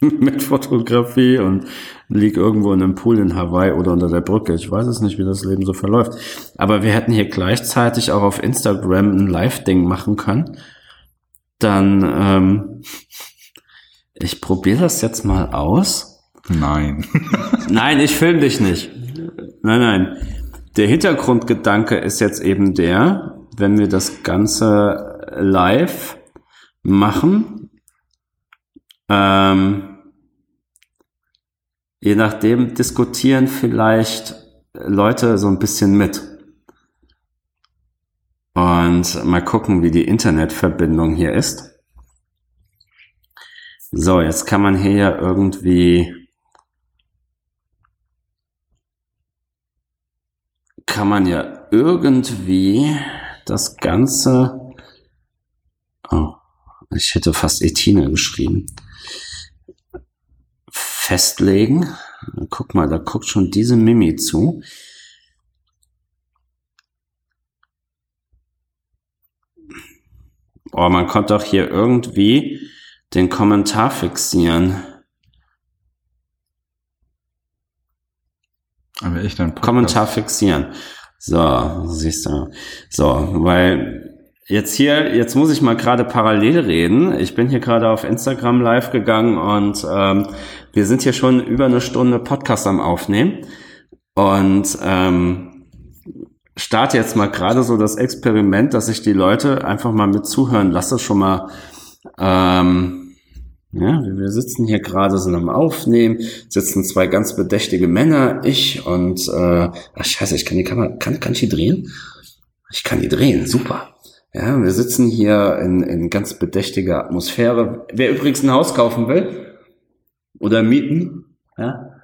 mit Fotografie und lieg irgendwo in einem Pool in Hawaii oder unter der Brücke. Ich weiß es nicht, wie das Leben so verläuft. Aber wir hätten hier gleichzeitig auch auf Instagram ein Live-Ding machen können. Dann, ähm, ich probiere das jetzt mal aus. Nein. nein, ich film dich nicht. Nein, nein. Der Hintergrundgedanke ist jetzt eben der, wenn wir das Ganze live machen. Ähm, je nachdem diskutieren vielleicht Leute so ein bisschen mit. Und mal gucken, wie die Internetverbindung hier ist. So, jetzt kann man hier ja irgendwie kann man ja irgendwie das Ganze oh, ich hätte fast Etine geschrieben. Festlegen. Guck mal, da guckt schon diese Mimi zu. Oh, man konnte doch hier irgendwie den Kommentar fixieren. Aber echt ein Kommentar fixieren. So, siehst du. So, weil Jetzt hier, jetzt muss ich mal gerade parallel reden. Ich bin hier gerade auf Instagram live gegangen und ähm, wir sind hier schon über eine Stunde Podcast am Aufnehmen und ähm, starte jetzt mal gerade so das Experiment, dass ich die Leute einfach mal mit zuhören lasse, schon mal. Ähm, ja, wir sitzen hier gerade, sind am Aufnehmen, sitzen zwei ganz bedächtige Männer, ich und äh, ach scheiße, ich kann die Kamera, kann, kann ich die drehen? Ich kann die drehen, super. Ja, wir sitzen hier in, in ganz bedächtiger Atmosphäre. Wer übrigens ein Haus kaufen will oder mieten, ja,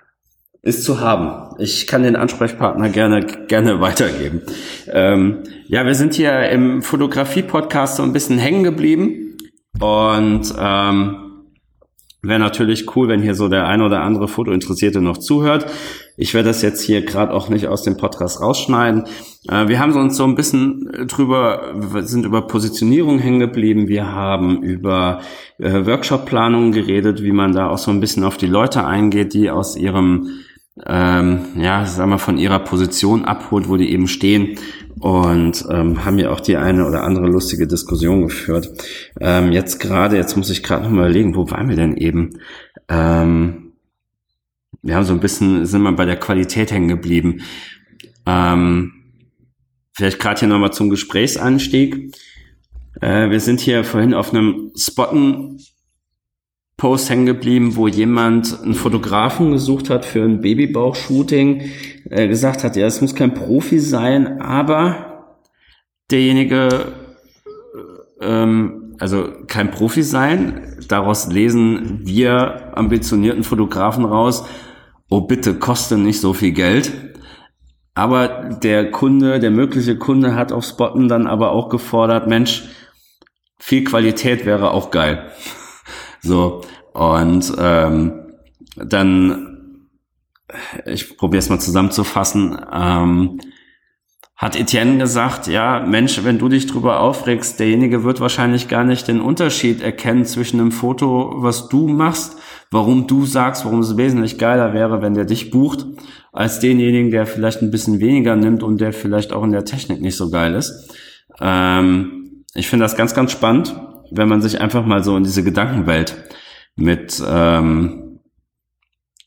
ist zu haben. Ich kann den Ansprechpartner gerne gerne weitergeben. Ähm, ja, wir sind hier im Fotografie-Podcast so ein bisschen hängen geblieben und ähm, Wäre natürlich cool, wenn hier so der ein oder andere Fotointeressierte noch zuhört. Ich werde das jetzt hier gerade auch nicht aus dem Podcast rausschneiden. Äh, wir haben uns so ein bisschen drüber, sind über Positionierung hängen geblieben. Wir haben über äh, Workshop-Planungen geredet, wie man da auch so ein bisschen auf die Leute eingeht, die aus ihrem ähm, ja, sagen wir, von ihrer Position abholt, wo die eben stehen und ähm, haben ja auch die eine oder andere lustige Diskussion geführt. Ähm, jetzt gerade, jetzt muss ich gerade noch mal überlegen, wo waren wir denn eben? Ähm, wir haben so ein bisschen, sind wir bei der Qualität hängen geblieben. Ähm, vielleicht gerade hier nochmal zum Gesprächsanstieg. Äh, wir sind hier vorhin auf einem Spotten Post hängen geblieben, wo jemand einen Fotografen gesucht hat für ein Babybauch-Shooting, äh, gesagt hat, ja, es muss kein Profi sein, aber derjenige, äh, ähm, also kein Profi sein, daraus lesen wir ambitionierten Fotografen raus, oh bitte, koste nicht so viel Geld. Aber der Kunde, der mögliche Kunde hat auf Spotten dann aber auch gefordert, Mensch, viel Qualität wäre auch geil. So, und ähm, dann, ich probiere es mal zusammenzufassen, ähm, hat Etienne gesagt, ja, Mensch, wenn du dich drüber aufregst, derjenige wird wahrscheinlich gar nicht den Unterschied erkennen zwischen einem Foto, was du machst, warum du sagst, warum es wesentlich geiler wäre, wenn der dich bucht, als denjenigen, der vielleicht ein bisschen weniger nimmt und der vielleicht auch in der Technik nicht so geil ist. Ähm, ich finde das ganz, ganz spannend wenn man sich einfach mal so in diese Gedankenwelt mit, ähm,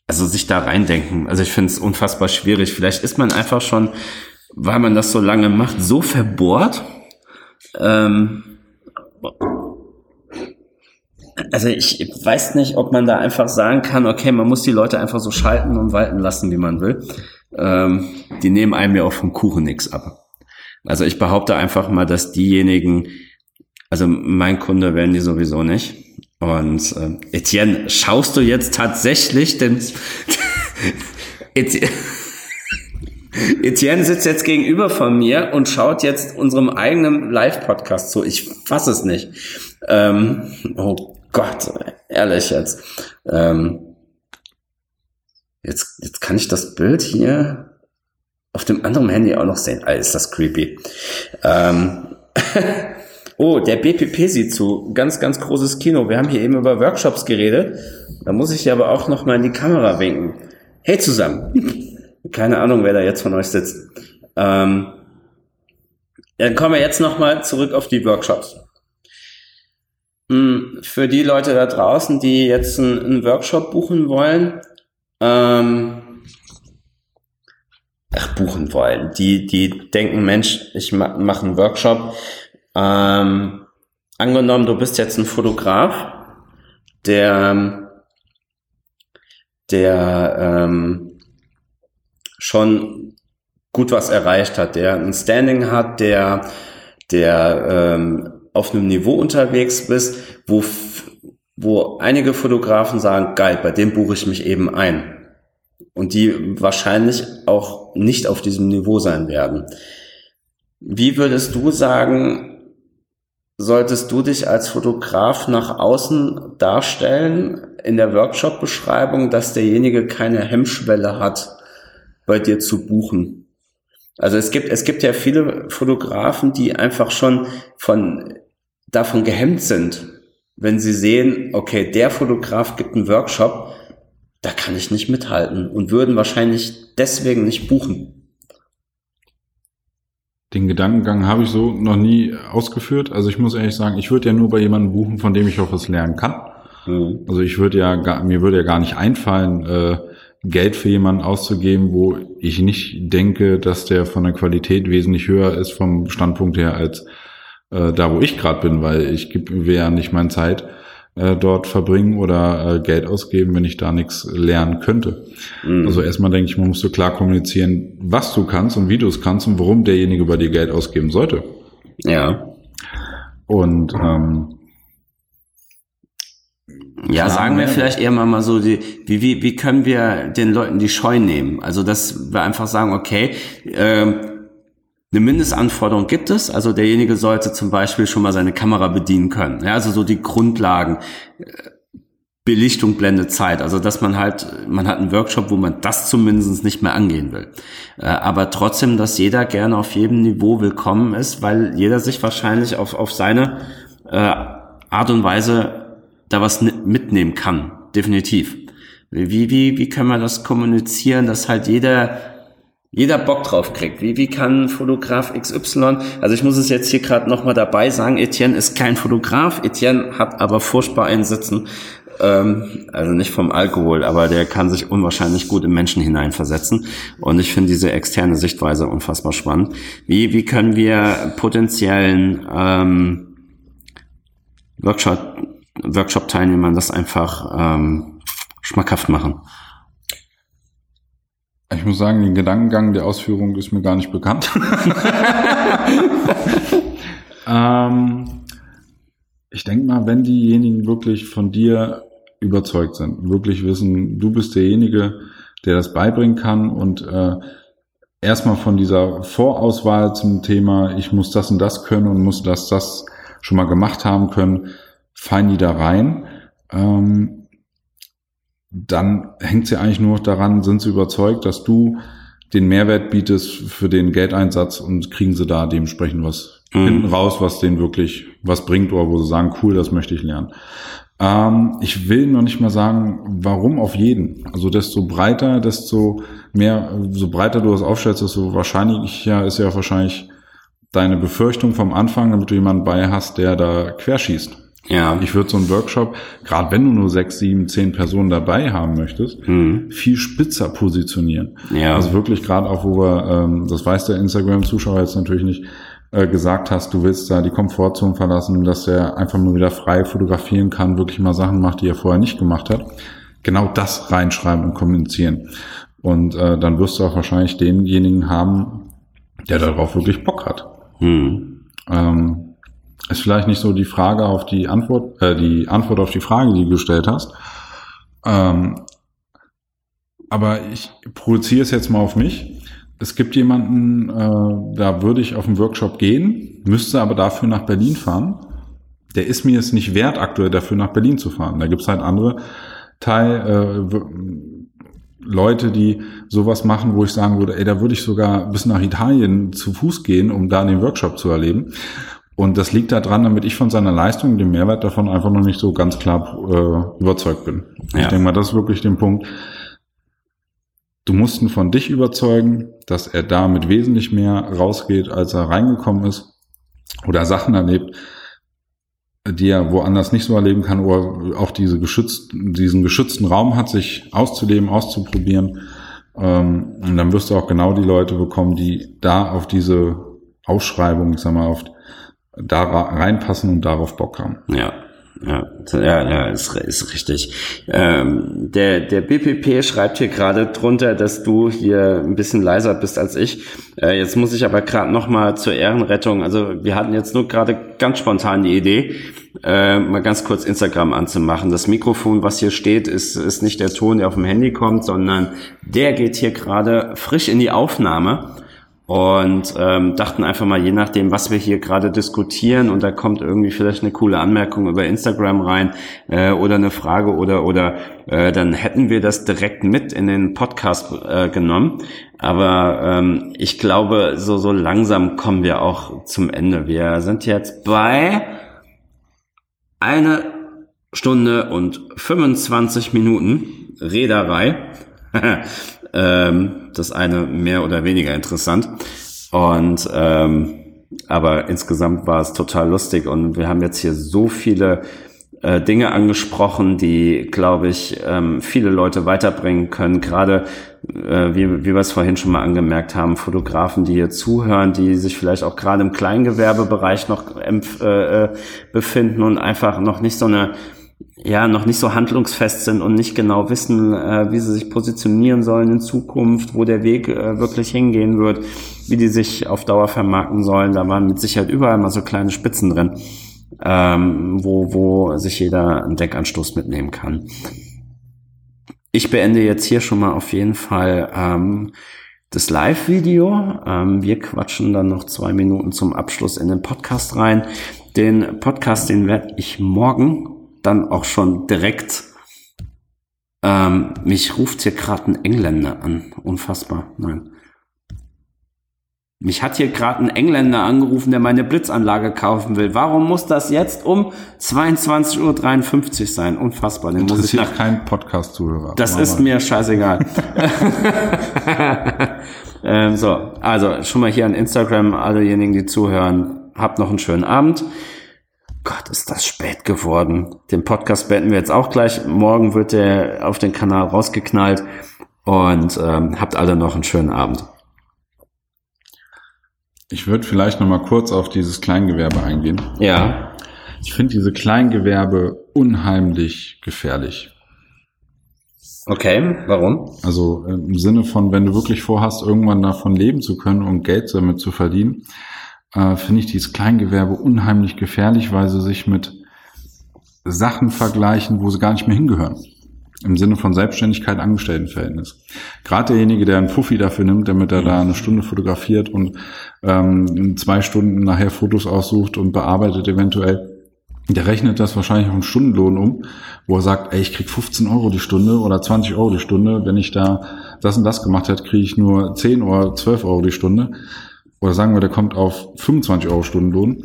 also sich da reindenken. Also ich finde es unfassbar schwierig. Vielleicht ist man einfach schon, weil man das so lange macht, so verbohrt. Ähm, also ich weiß nicht, ob man da einfach sagen kann, okay, man muss die Leute einfach so schalten und walten lassen, wie man will. Ähm, die nehmen einem ja auch vom Kuchen nichts ab. Also ich behaupte einfach mal, dass diejenigen, also mein Kunde werden die sowieso nicht. Und äh, Etienne, schaust du jetzt tatsächlich denn Etienne, Etienne sitzt jetzt gegenüber von mir und schaut jetzt unserem eigenen Live-Podcast zu. Ich fasse es nicht. Ähm, oh Gott, ehrlich jetzt. Ähm, jetzt. Jetzt kann ich das Bild hier auf dem anderen Handy auch noch sehen. Ah, ist das creepy. Ähm, oh, der BPP sieht zu. Ganz, ganz großes Kino. Wir haben hier eben über Workshops geredet. Da muss ich aber auch noch mal in die Kamera winken. Hey zusammen. Keine Ahnung, wer da jetzt von euch sitzt. Ähm, dann kommen wir jetzt noch mal zurück auf die Workshops. Hm, für die Leute da draußen, die jetzt einen, Workshop buchen wollen, ähm, ach, buchen wollen, die, die denken, Mensch, ich ma mache einen Workshop. Ähm, angenommen, du bist jetzt ein Fotograf, der, der ähm, schon gut was erreicht hat, der ein Standing hat, der, der ähm, auf einem Niveau unterwegs bist, wo, wo einige Fotografen sagen, geil, bei dem buche ich mich eben ein. Und die wahrscheinlich auch nicht auf diesem Niveau sein werden. Wie würdest du sagen, solltest du dich als Fotograf nach außen darstellen in der Workshop-Beschreibung, dass derjenige keine Hemmschwelle hat, bei dir zu buchen? Also es gibt, es gibt ja viele Fotografen, die einfach schon von davon gehemmt sind, wenn sie sehen, okay, der Fotograf gibt einen Workshop, da kann ich nicht mithalten und würden wahrscheinlich deswegen nicht buchen. Den Gedankengang habe ich so noch nie ausgeführt. Also ich muss ehrlich sagen, ich würde ja nur bei jemandem buchen, von dem ich auch was lernen kann. Mhm. Also ich würde ja, gar, mir würde ja gar nicht einfallen, äh, Geld für jemanden auszugeben, wo ich nicht denke, dass der von der Qualität wesentlich höher ist vom Standpunkt her als äh, da, wo ich gerade bin, weil ich gebe ja nicht meine Zeit äh, dort verbringen oder äh, Geld ausgeben, wenn ich da nichts lernen könnte. Mhm. Also erstmal denke ich, man muss so klar kommunizieren, was du kannst und wie du es kannst und warum derjenige bei dir Geld ausgeben sollte. Ja. Und ähm, ja, sagen wir vielleicht eher mal so, die, wie, wie, wie können wir den Leuten die Scheu nehmen? Also, dass wir einfach sagen, okay, ähm, eine Mindestanforderung gibt es, also derjenige sollte zum Beispiel schon mal seine Kamera bedienen können. Ja, also so die Grundlagen. Äh, Belichtung, Blende, Zeit. Also dass man halt, man hat einen Workshop, wo man das zumindest nicht mehr angehen will. Äh, aber trotzdem, dass jeder gerne auf jedem Niveau willkommen ist, weil jeder sich wahrscheinlich auf, auf seine äh, Art und Weise da was mitnehmen kann. Definitiv. Wie, wie, wie können wir das kommunizieren, dass halt jeder jeder Bock drauf kriegt. Wie, wie kann Fotograf XY, also ich muss es jetzt hier gerade nochmal dabei sagen, Etienne ist kein Fotograf, Etienne hat aber furchtbar einsitzen, ähm, also nicht vom Alkohol, aber der kann sich unwahrscheinlich gut in Menschen hineinversetzen und ich finde diese externe Sichtweise unfassbar spannend. Wie, wie können wir potenziellen ähm, Workshop, Workshop-Teilnehmern das einfach ähm, schmackhaft machen? Ich muss sagen, den Gedankengang der Ausführung ist mir gar nicht bekannt. ähm, ich denke mal, wenn diejenigen wirklich von dir überzeugt sind, wirklich wissen, du bist derjenige, der das beibringen kann und äh, erstmal von dieser Vorauswahl zum Thema, ich muss das und das können und muss das, das schon mal gemacht haben können, fallen die da rein. Ähm, dann hängt sie eigentlich nur daran, sind sie überzeugt, dass du den Mehrwert bietest für den Geldeinsatz und kriegen sie da dementsprechend was mhm. hinten raus, was denen wirklich was bringt oder wo sie sagen, cool, das möchte ich lernen. Ähm, ich will noch nicht mal sagen, warum auf jeden. Also desto breiter, desto mehr, so breiter du das aufstellst, desto wahrscheinlich ja, ist ja wahrscheinlich deine Befürchtung vom Anfang, damit du jemanden bei hast, der da querschießt. Ja. Ich würde so einen Workshop, gerade wenn du nur sechs, sieben, zehn Personen dabei haben möchtest, mhm. viel spitzer positionieren. Ja. Also wirklich gerade auch, wo wir, ähm, das weiß der Instagram-Zuschauer jetzt natürlich nicht, äh, gesagt hast, du willst da die Komfortzone verlassen, dass er einfach nur wieder frei fotografieren kann, wirklich mal Sachen macht, die er vorher nicht gemacht hat. Genau das reinschreiben und kommunizieren. Und äh, dann wirst du auch wahrscheinlich denjenigen haben, der darauf wirklich Bock hat. Mhm. Ähm, ist vielleicht nicht so die Frage auf die Antwort, äh, die Antwort auf die Frage, die du gestellt hast. Ähm, aber ich projiziere es jetzt mal auf mich. Es gibt jemanden, äh, da würde ich auf einen Workshop gehen, müsste aber dafür nach Berlin fahren. Der ist mir es nicht wert, aktuell dafür nach Berlin zu fahren. Da gibt es halt andere Teil, äh, Leute, die sowas machen, wo ich sagen würde, ey, da würde ich sogar bis nach Italien zu Fuß gehen, um da den Workshop zu erleben. Und das liegt daran, damit ich von seiner Leistung, dem Mehrwert davon einfach noch nicht so ganz klar äh, überzeugt bin. Ja. Ich denke mal, das ist wirklich den Punkt. Du musst ihn von dich überzeugen, dass er damit wesentlich mehr rausgeht, als er reingekommen ist oder Sachen erlebt, die er woanders nicht so erleben kann oder auch diese geschützt, diesen geschützten Raum hat, sich auszuleben, auszuprobieren. Ähm, und dann wirst du auch genau die Leute bekommen, die da auf diese Ausschreibung, ich sag mal, auf da reinpassen und darauf Bock haben. Ja. Ja, ja, ist, ist richtig. Ähm, der, der BPP schreibt hier gerade drunter, dass du hier ein bisschen leiser bist als ich. Äh, jetzt muss ich aber gerade noch mal zur Ehrenrettung. Also wir hatten jetzt nur gerade ganz spontan die Idee, äh, mal ganz kurz Instagram anzumachen. Das Mikrofon, was hier steht, ist, ist nicht der Ton, der auf dem Handy kommt, sondern der geht hier gerade frisch in die Aufnahme und ähm, dachten einfach mal, je nachdem, was wir hier gerade diskutieren und da kommt irgendwie vielleicht eine coole Anmerkung über Instagram rein äh, oder eine Frage oder oder äh, dann hätten wir das direkt mit in den Podcast äh, genommen. Aber ähm, ich glaube, so so langsam kommen wir auch zum Ende. Wir sind jetzt bei eine Stunde und 25 Minuten Reederei. Ähm, das eine mehr oder weniger interessant. Und ähm, aber insgesamt war es total lustig und wir haben jetzt hier so viele äh, Dinge angesprochen, die, glaube ich, ähm, viele Leute weiterbringen können. Gerade, äh, wie, wie wir es vorhin schon mal angemerkt haben, Fotografen, die hier zuhören, die sich vielleicht auch gerade im Kleingewerbebereich noch äh, äh, befinden und einfach noch nicht so eine ja noch nicht so handlungsfest sind und nicht genau wissen, äh, wie sie sich positionieren sollen in Zukunft, wo der Weg äh, wirklich hingehen wird, wie die sich auf Dauer vermarkten sollen. Da waren mit Sicherheit überall mal so kleine Spitzen drin, ähm, wo, wo sich jeder einen Deckanstoß mitnehmen kann. Ich beende jetzt hier schon mal auf jeden Fall ähm, das Live-Video. Ähm, wir quatschen dann noch zwei Minuten zum Abschluss in den Podcast rein. Den Podcast, den werde ich morgen dann auch schon direkt, ähm, mich ruft hier gerade ein Engländer an. Unfassbar. Nein. Mich hat hier gerade ein Engländer angerufen, der meine Blitzanlage kaufen will. Warum muss das jetzt um 22.53 Uhr sein? Unfassbar. Den muss ich nach kein Podcast-Zuhörer. Das Mama. ist mir scheißegal. ähm, so, also schon mal hier an Instagram, allejenigen, die zuhören, habt noch einen schönen Abend. Gott, ist das spät geworden. Den Podcast beenden wir jetzt auch gleich. Morgen wird der auf den Kanal rausgeknallt. Und ähm, habt alle noch einen schönen Abend. Ich würde vielleicht noch mal kurz auf dieses Kleingewerbe eingehen. Ja. Ich finde diese Kleingewerbe unheimlich gefährlich. Okay, warum? Also im Sinne von, wenn du wirklich vorhast, irgendwann davon leben zu können und Geld damit zu verdienen, äh, finde ich dieses Kleingewerbe unheimlich gefährlich, weil sie sich mit Sachen vergleichen, wo sie gar nicht mehr hingehören. Im Sinne von Selbstständigkeit, Angestelltenverhältnis. Gerade derjenige, der einen Fuffi dafür nimmt, damit er da eine Stunde fotografiert und ähm, zwei Stunden nachher Fotos aussucht und bearbeitet eventuell, der rechnet das wahrscheinlich auf einen Stundenlohn um, wo er sagt, ey, ich krieg 15 Euro die Stunde oder 20 Euro die Stunde. Wenn ich da das und das gemacht hätte, kriege ich nur 10 oder 12 Euro die Stunde oder sagen wir, der kommt auf 25 Euro Stundenlohn,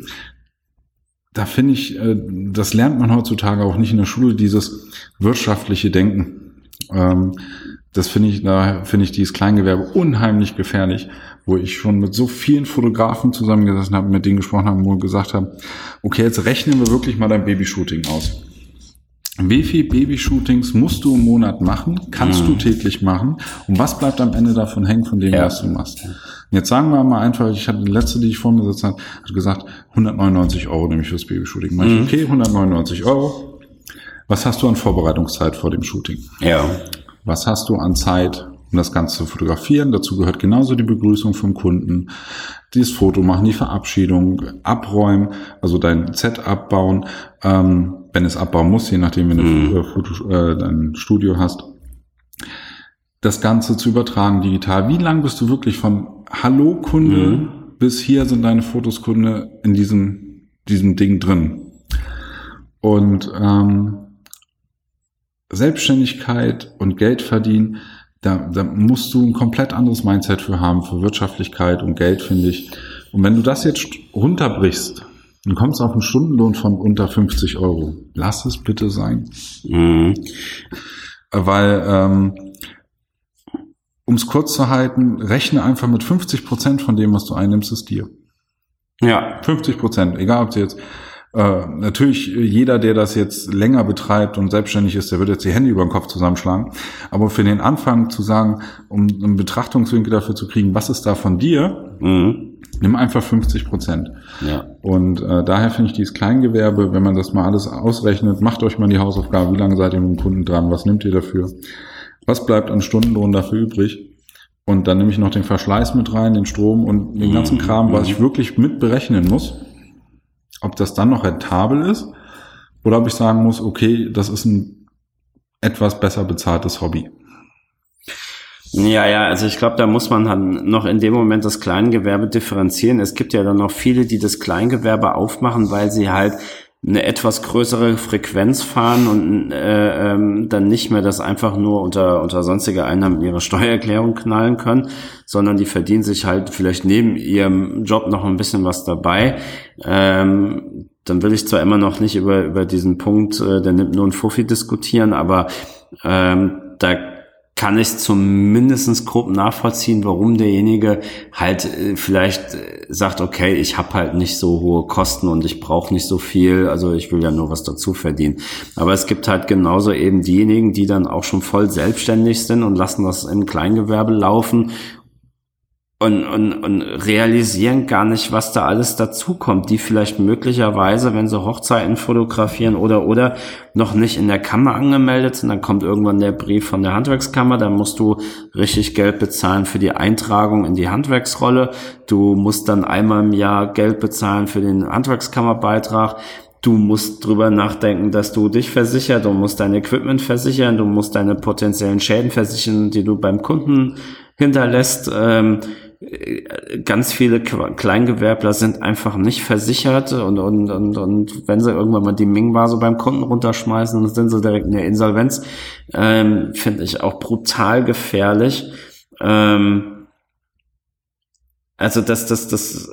da finde ich, äh, das lernt man heutzutage auch nicht in der Schule, dieses wirtschaftliche Denken. Ähm, das finde ich, da finde ich dieses Kleingewerbe unheimlich gefährlich, wo ich schon mit so vielen Fotografen zusammengesessen habe, mit denen gesprochen habe, wo gesagt haben, okay, jetzt rechnen wir wirklich mal dein Babyshooting aus. Wie viel Babyshootings musst du im Monat machen? Kannst mhm. du täglich machen? Und was bleibt am Ende davon hängen von dem, ja. was du machst? Jetzt sagen wir mal einfach, ich hatte die letzte, die ich vor mir sitzen habe, hat gesagt, 199 Euro nämlich fürs Babyshooting. Mhm. okay, 199 Euro. Was hast du an Vorbereitungszeit vor dem Shooting? Ja. Was hast du an Zeit um das Ganze zu fotografieren. Dazu gehört genauso die Begrüßung vom Kunden, dieses Foto machen, die Verabschiedung, abräumen, also dein Set abbauen, ähm, wenn es abbauen muss, je nachdem, wenn du Mhm. äh, Foto, äh, dein Studio hast. Das Ganze zu übertragen digital. Wie lang bist du wirklich von Hallo Kunde Mhm. bis hier sind deine Fotos Kunde in diesem, diesem Ding drin? Und ähm, Selbstständigkeit und Geld verdienen, da, da musst du ein komplett anderes Mindset für haben, für Wirtschaftlichkeit und Geld, finde ich. Und wenn du das jetzt runterbrichst, dann kommst du auf einen Stundenlohn von unter 50 Euro. Lass es bitte sein. Mhm. Weil, ähm, um es kurz zu halten, rechne einfach mit 50 Prozent von dem, was du einnimmst, ist dir. Ja. 50 Prozent, egal ob du jetzt äh, natürlich jeder, der das jetzt länger betreibt und selbstständig ist, der wird jetzt die Hände über den Kopf zusammenschlagen. Aber für den Anfang zu sagen, um einen Betrachtungswinkel dafür zu kriegen, was ist da von dir, Mhm. Nimm einfach 50 Prozent. Ja. Und äh, daher finde ich dieses Kleingewerbe, wenn man das mal alles ausrechnet, macht euch mal die Hausaufgabe, wie lange seid ihr mit dem Kunden dran, was nehmt ihr dafür, was bleibt an Stundenlohn dafür übrig. Und dann nehme ich noch den Verschleiß mit rein, den Strom und den ganzen Mhm. Kram, was ich wirklich mit berechnen muss. Ob das dann noch rentabel ist oder ob ich sagen muss, okay, das ist ein etwas besser bezahltes Hobby. Ja, ja, also ich glaube, da muss man halt noch in dem Moment das Kleingewerbe differenzieren. Es gibt ja dann noch viele, die das Kleingewerbe aufmachen, weil sie halt eine etwas größere Frequenz fahren und äh, ähm, dann nicht mehr das einfach nur unter, unter sonstige Einnahmen in ihre Steuererklärung knallen können, sondern die verdienen sich halt vielleicht neben ihrem Job noch ein bisschen was dabei. Ähm, dann will ich zwar immer noch nicht über, über diesen Punkt, äh, der nimmt nur ein Fuffi diskutieren, aber ähm, da kann ich zumindest grob nachvollziehen, warum derjenige halt äh, vielleicht äh, sagt, okay, ich habe halt nicht so hohe Kosten und ich brauche nicht so viel, also ich will ja nur was dazu verdienen. Aber es gibt halt genauso eben diejenigen, die dann auch schon voll selbstständig sind und lassen das im Kleingewerbe laufen und, und, und realisieren gar nicht, was da alles dazukommt, die vielleicht möglicherweise, wenn sie Hochzeiten fotografieren oder oder noch nicht in der Kammer angemeldet sind, dann kommt irgendwann der Brief von der Handwerkskammer, dann musst du richtig Geld bezahlen für die Eintragung in die Handwerksrolle, du musst dann einmal im Jahr Geld bezahlen für den Handwerkskammerbeitrag, Du musst drüber nachdenken, dass du dich versichert, du musst dein Equipment versichern, du musst deine potenziellen Schäden versichern, die du beim Kunden hinterlässt. Ähm, ganz viele Kleingewerbler sind einfach nicht versichert und, und, und, und wenn sie irgendwann mal die Ming-Vase beim Kunden runterschmeißen, dann sind sie direkt in der Insolvenz. Ähm, Finde ich auch brutal gefährlich. Ähm, also das, das, das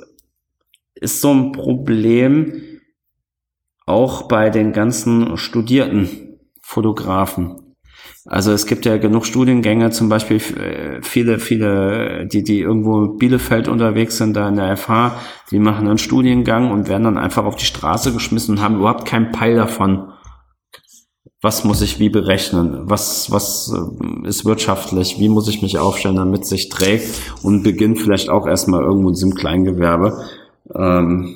ist so ein Problem auch bei den ganzen studierten Fotografen. Also es gibt ja genug Studiengänge, zum Beispiel viele, viele, die, die irgendwo in Bielefeld unterwegs sind, da in der FH, die machen einen Studiengang und werden dann einfach auf die Straße geschmissen und haben überhaupt keinen Peil davon. Was muss ich wie berechnen? Was, was ist wirtschaftlich? Wie muss ich mich aufstellen, damit sich trägt? Und beginnt vielleicht auch erstmal irgendwo in diesem Kleingewerbe. Ähm,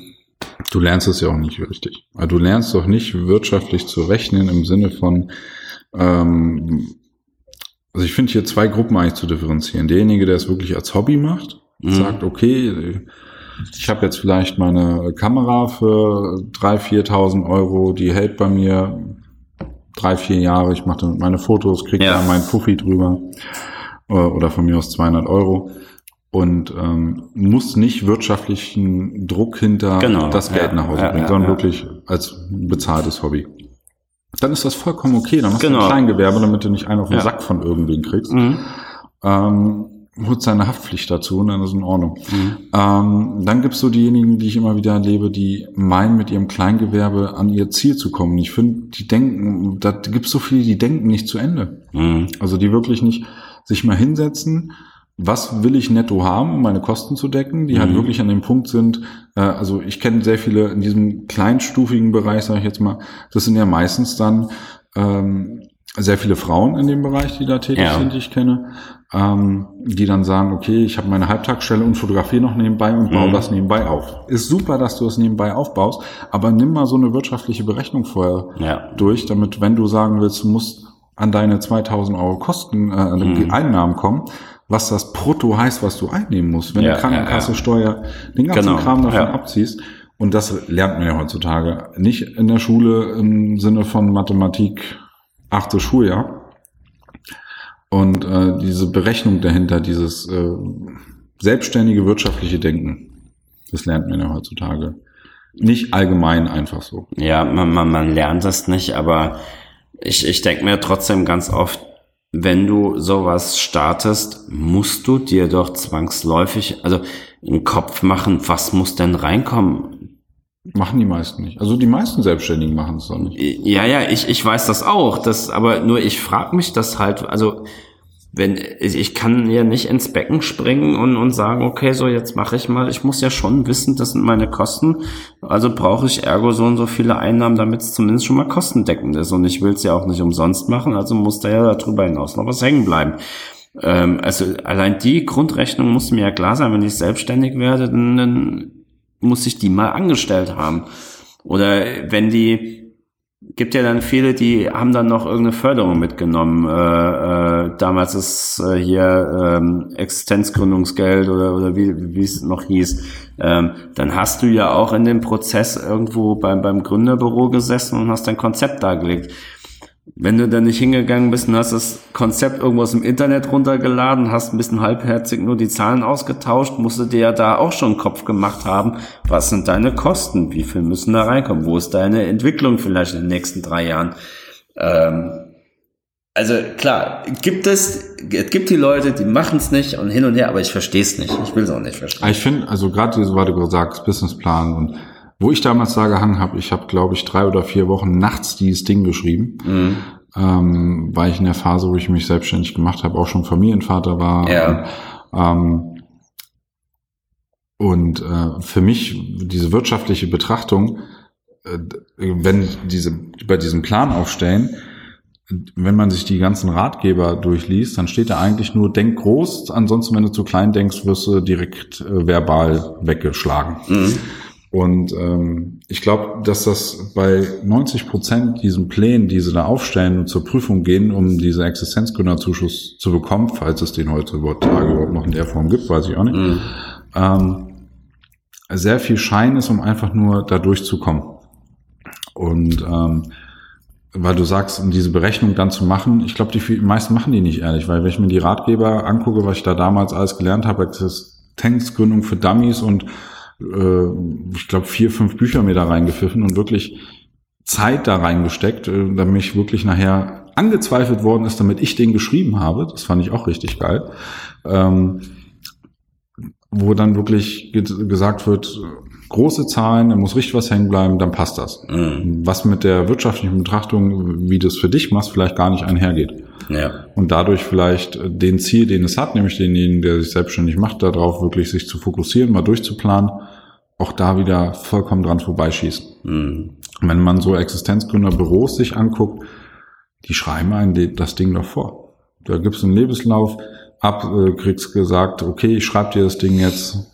Du lernst es ja auch nicht richtig. Also du lernst doch nicht wirtschaftlich zu rechnen im Sinne von, ähm, also ich finde hier zwei Gruppen eigentlich zu differenzieren. Derjenige, der es wirklich als Hobby macht, mhm. sagt, okay, ich habe jetzt vielleicht meine Kamera für 3.000, 4.000 Euro, die hält bei mir drei, vier Jahre, ich mache damit meine Fotos, kriege ja. da meinen Puffi drüber oder von mir aus 200 Euro und ähm, muss nicht wirtschaftlichen Druck hinter genau, das Geld ja, nach Hause ja, bringen, sondern wirklich als bezahltes Hobby. Dann ist das vollkommen okay. Dann machst Genau. du ein Kleingewerbe, damit du nicht einen auf den Ja. Sack von irgendwen kriegst. Mhm. Ähm, holt seine Haftpflicht dazu und dann ist in Ordnung. Mhm. Ähm, dann gibt's so diejenigen, die ich immer wieder erlebe, die meinen, mit ihrem Kleingewerbe an ihr Ziel zu kommen. Ich finde, die denken, da gibt's so viele, die denken nicht zu Ende. Mhm. Also die wirklich nicht sich mal hinsetzen, was will ich netto haben, um meine Kosten zu decken, die halt Mhm. wirklich an dem Punkt sind, äh, also ich kenne sehr viele in diesem kleinstufigen Bereich, sage ich jetzt mal, das sind ja meistens dann ähm, sehr viele Frauen in dem Bereich, die da tätig Ja. sind, die ich kenne, ähm, die dann sagen, okay, ich habe meine Halbtagsstelle und fotografiere noch nebenbei und baue Mhm. das nebenbei auf. Ist super, dass du das nebenbei aufbaust, aber nimm mal so eine wirtschaftliche Berechnung vorher Ja. durch, damit, wenn du sagen willst, du musst an deine 2000 Euro Kosten, äh, mhm. Einnahmen kommen, was das Brutto heißt, was du einnehmen musst, wenn ja, du Krankenkasse, ja, den ganzen genau, Kram davon abziehst. Und das lernt man ja heutzutage nicht in der Schule im Sinne von Mathematik, achte Schuljahr. Und äh, diese Berechnung dahinter, dieses äh, selbstständige wirtschaftliche Denken, das lernt man ja heutzutage. Nicht allgemein einfach so. Ja, man, man, man lernt das nicht, aber ich, ich denke mir trotzdem ganz oft, wenn du sowas startest, musst du dir doch zwangsläufig, also einen Kopf machen, was muss denn reinkommen? Machen die meisten nicht. Also die meisten Selbstständigen machen es doch nicht. Ja, ja, ich, ich weiß das auch. Das, aber nur ich frage mich das halt, also wenn ich kann ja nicht ins Becken springen und, und sagen, okay, so jetzt mache ich mal. Ich muss ja schon wissen, das sind meine Kosten. Also brauche ich ergo so und so viele Einnahmen, damit es zumindest schon mal kostendeckend ist. Und ich will es ja auch nicht umsonst machen, also muss da ja darüber hinaus noch was hängen bleiben. Ähm, also allein die Grundrechnung muss mir ja klar sein, wenn ich selbstständig werde, dann, dann muss ich die mal angestellt haben. Oder wenn die gibt ja dann viele, die haben dann noch irgendeine Förderung mitgenommen. Äh, äh, damals ist äh, hier ähm, Existenzgründungsgeld oder, oder wie, wie es noch hieß. Ähm, dann hast du ja auch in dem Prozess irgendwo beim, beim Gründerbüro gesessen und hast dein Konzept dargelegt. Wenn du dann nicht hingegangen bist und hast das Konzept irgendwo aus dem Internet runtergeladen, hast ein bisschen halbherzig nur die Zahlen ausgetauscht, musst du dir ja da auch schon Kopf gemacht haben, was sind deine Kosten, wie viel müssen da reinkommen, wo ist deine Entwicklung vielleicht in den nächsten drei Jahren. Ähm, also klar, gibt es, es gibt die Leute, die machen es nicht und hin und her, aber ich verstehe es nicht. Ich will es auch nicht verstehen. Ich finde, also gerade was du gesagt hast, Businessplan und wo ich damals da gehangen habe, ich habe, glaube ich, drei oder vier Wochen nachts dieses Ding geschrieben, mhm. ähm, weil ich in der Phase, wo ich mich selbstständig gemacht habe, auch schon Familienvater war. Ja. Und, ähm, und äh, für mich diese wirtschaftliche Betrachtung, äh, wenn diese bei diesem Plan aufstellen, wenn man sich die ganzen Ratgeber durchliest, dann steht da eigentlich nur denk groß, ansonsten wenn du zu klein denkst, wirst du direkt äh, verbal weggeschlagen. Mhm. Und ähm, ich glaube, dass das bei 90 Prozent diesen Plänen, die sie da aufstellen und zur Prüfung gehen, um diese Existenzgründerzuschuss zu bekommen, falls es den heutzutage überhaupt noch in der Form gibt, weiß ich auch nicht, mhm. ähm, sehr viel Schein ist, um einfach nur da durchzukommen. Und ähm, weil du sagst, um diese Berechnung dann zu machen, ich glaube, die meisten machen die nicht ehrlich, weil wenn ich mir die Ratgeber angucke, was ich da damals alles gelernt habe, Existenzgründung für Dummies und äh, ich glaube, vier, fünf Bücher mir da reingepfiffen und wirklich Zeit da reingesteckt, äh, damit mich wirklich nachher angezweifelt worden ist, damit ich den geschrieben habe. Das fand ich auch richtig geil. Ähm, wo dann wirklich gesagt wird, große Zahlen, da muss richtig was hängen bleiben, dann passt das. Mhm. Was mit der wirtschaftlichen Betrachtung, wie du es für dich machst, vielleicht gar nicht einhergeht. Ja. Und dadurch vielleicht den Ziel, den es hat, nämlich denjenigen, der sich selbstständig macht, darauf wirklich sich zu fokussieren, mal durchzuplanen, auch da wieder vollkommen dran vorbeischießen. Mhm. Wenn man so Existenzgründerbüros sich anguckt, die schreiben einen das Ding doch vor. Da gibt's einen Lebenslauf, ab, äh, kriegst gesagt, okay, ich schreibe dir das Ding jetzt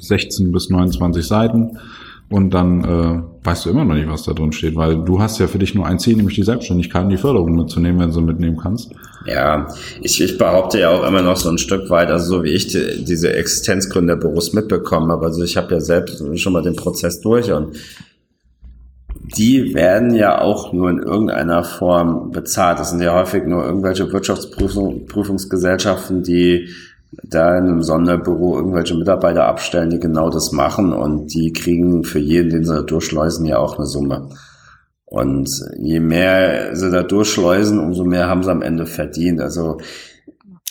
16 bis 29 Seiten und dann äh, weißt du immer noch nicht, was da drin steht, weil du hast ja für dich nur ein Ziel, nämlich die Selbstständigkeit und die Förderung mitzunehmen, wenn du sie mitnehmen kannst. Ja, ich, ich behaupte ja auch immer noch so ein Stück weit, also so wie ich die, diese Existenzgründerbüros mitbekommen habe, also ich habe ja selbst schon mal den Prozess durch und die werden ja auch nur in irgendeiner Form bezahlt. Das sind ja häufig nur irgendwelche Wirtschaftsprüfungsgesellschaften, die da in einem Sonderbüro irgendwelche Mitarbeiter abstellen, die genau das machen und die kriegen für jeden, den sie da durchschleusen, ja auch eine Summe. Und je mehr sie da durchschleusen, umso mehr haben sie am Ende verdient. Also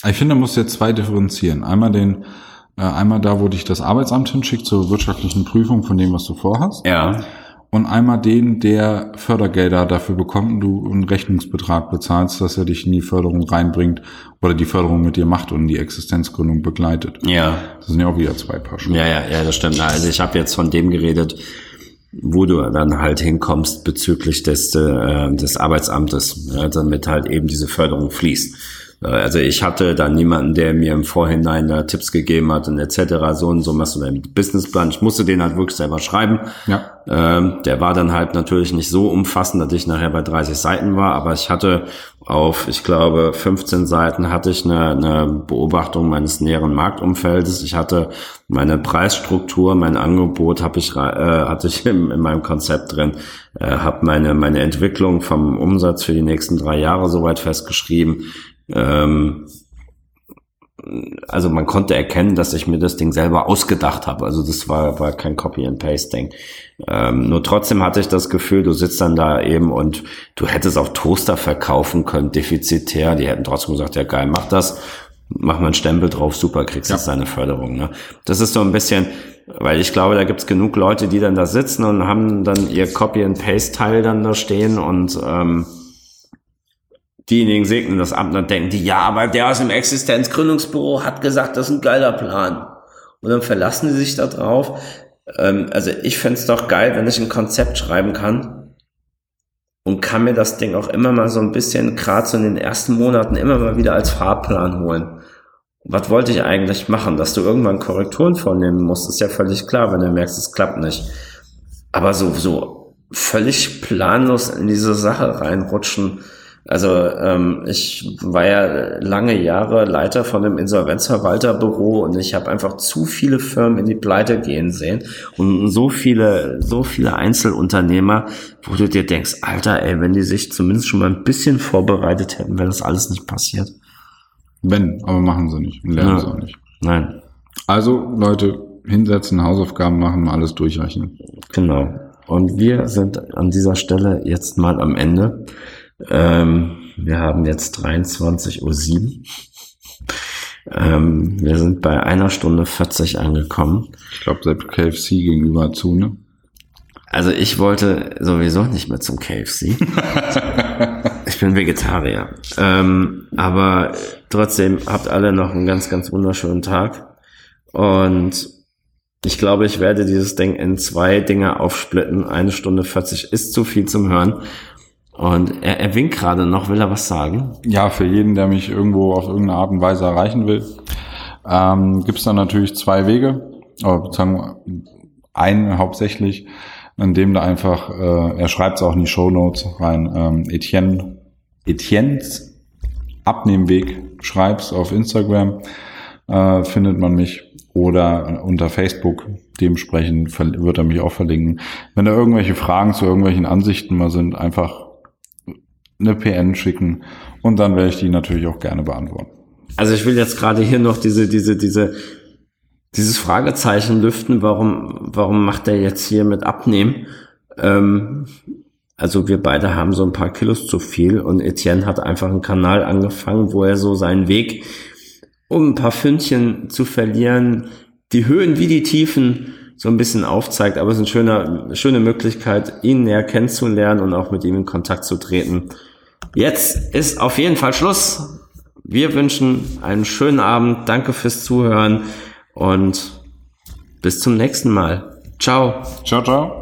ich finde, man muss jetzt zwei differenzieren. Einmal den, äh, einmal da, wo dich das Arbeitsamt hinschickt zur wirtschaftlichen Prüfung von dem, was du vorhast. Ja und einmal den, der Fördergelder dafür bekommt und du einen Rechnungsbetrag bezahlst, dass er dich in die Förderung reinbringt oder die Förderung mit dir macht und die Existenzgründung begleitet. Ja. Das sind ja auch wieder zwei Paar Schuhe. Ja, ja, ja, das stimmt. Also ich habe jetzt von dem geredet, wo du dann halt hinkommst bezüglich des, äh, des Arbeitsamtes, ja, damit halt eben diese Förderung fließt. Also ich hatte da niemanden, der mir im Vorhinein da Tipps gegeben hat und etc. So und so machst du deinen Businessplan. Ich musste den halt wirklich selber schreiben. Ja. Ähm, der war dann halt natürlich nicht so umfassend, dass ich nachher bei 30 Seiten war, aber ich hatte auf, ich glaube, 15 Seiten hatte ich eine, eine Beobachtung meines näheren Marktumfeldes. Ich hatte meine Preisstruktur, mein Angebot habe ich, äh, hatte ich in, in meinem Konzept drin, äh, habe meine, meine Entwicklung vom Umsatz für die nächsten drei Jahre soweit festgeschrieben. Ähm, also man konnte erkennen, dass ich mir das Ding selber ausgedacht habe. Also das war, war kein Copy-and-Paste-Ding. Ähm, nur trotzdem hatte ich das Gefühl, du sitzt dann da eben und du hättest auch Toaster verkaufen können, defizitär. Die hätten trotzdem gesagt, ja geil, mach das, mach mal einen Stempel drauf, super, kriegst jetzt ja. deine Förderung. Ne? Das ist so ein bisschen, weil ich glaube, da gibt's genug Leute, die dann da sitzen und haben dann ihr Copy-and-Paste-Teil dann da stehen und ähm, diejenigen segnen das Amt und denken die, ja, aber der aus dem Existenzgründungsbüro hat gesagt, das ist ein geiler Plan. Und dann verlassen sie sich da drauf. Ähm, also ich fände doch geil, wenn ich ein Konzept schreiben kann und kann mir das Ding auch immer mal so ein bisschen, gerade so in den ersten Monaten, immer mal wieder als Fahrplan holen. Was wollte ich eigentlich machen? Dass du irgendwann Korrekturen vornehmen musst, ist ja völlig klar, wenn du merkst, es klappt nicht. Aber so, so völlig planlos in diese Sache reinrutschen, also ähm, ich war ja lange Jahre Leiter von einem Insolvenzverwalterbüro und ich habe einfach zu viele Firmen in die Pleite gehen sehen und so viele, so viele Einzelunternehmer, wo du dir denkst, Alter, ey, wenn die sich zumindest schon mal ein bisschen vorbereitet hätten, wäre das alles nicht passiert. Wenn, aber machen sie nicht und lernen ja. sie auch nicht. Nein. Also Leute, hinsetzen, Hausaufgaben machen, alles durchrechnen. Genau. Und wir sind an dieser Stelle jetzt mal am Ende. Ähm, wir haben jetzt 23.07 Uhr. Ähm, wir sind bei einer Stunde 40 angekommen. Ich glaube, selbst KFC gegenüber zu, ne? Also ich wollte sowieso nicht mehr zum KFC. ich bin Vegetarier. Ähm, aber trotzdem habt alle noch einen ganz, ganz wunderschönen Tag. Und ich glaube, ich werde dieses Ding in zwei Dinge aufsplitten. Eine Stunde 40 ist zu viel zum Hören. Und er, er winkt gerade noch, will er was sagen? Ja, für jeden, der mich irgendwo auf irgendeine Art und Weise erreichen will, ähm, gibt es dann natürlich zwei Wege, aber sozusagen einen hauptsächlich, in dem da einfach, äh, er schreibt es auch in die Show Notes rein, ähm, Etienne, Etiennes Abnehmweg, schreib's auf Instagram, äh, findet man mich oder unter Facebook. Dementsprechend wird er mich auch verlinken. Wenn da irgendwelche Fragen zu irgendwelchen Ansichten mal sind, einfach eine PN schicken und dann werde ich die natürlich auch gerne beantworten. Also ich will jetzt gerade hier noch diese, diese, diese, dieses Fragezeichen lüften, warum, warum macht er jetzt hier mit Abnehmen? Ähm, also wir beide haben so ein paar Kilos zu viel und Etienne hat einfach einen Kanal angefangen, wo er so seinen Weg, um ein paar Fündchen zu verlieren, die Höhen wie die Tiefen so ein bisschen aufzeigt. Aber es ist eine schöne, schöne Möglichkeit, ihn näher kennenzulernen und auch mit ihm in Kontakt zu treten. Jetzt ist auf jeden Fall Schluss. Wir wünschen einen schönen Abend. Danke fürs Zuhören und bis zum nächsten Mal. Ciao. Ciao, ciao.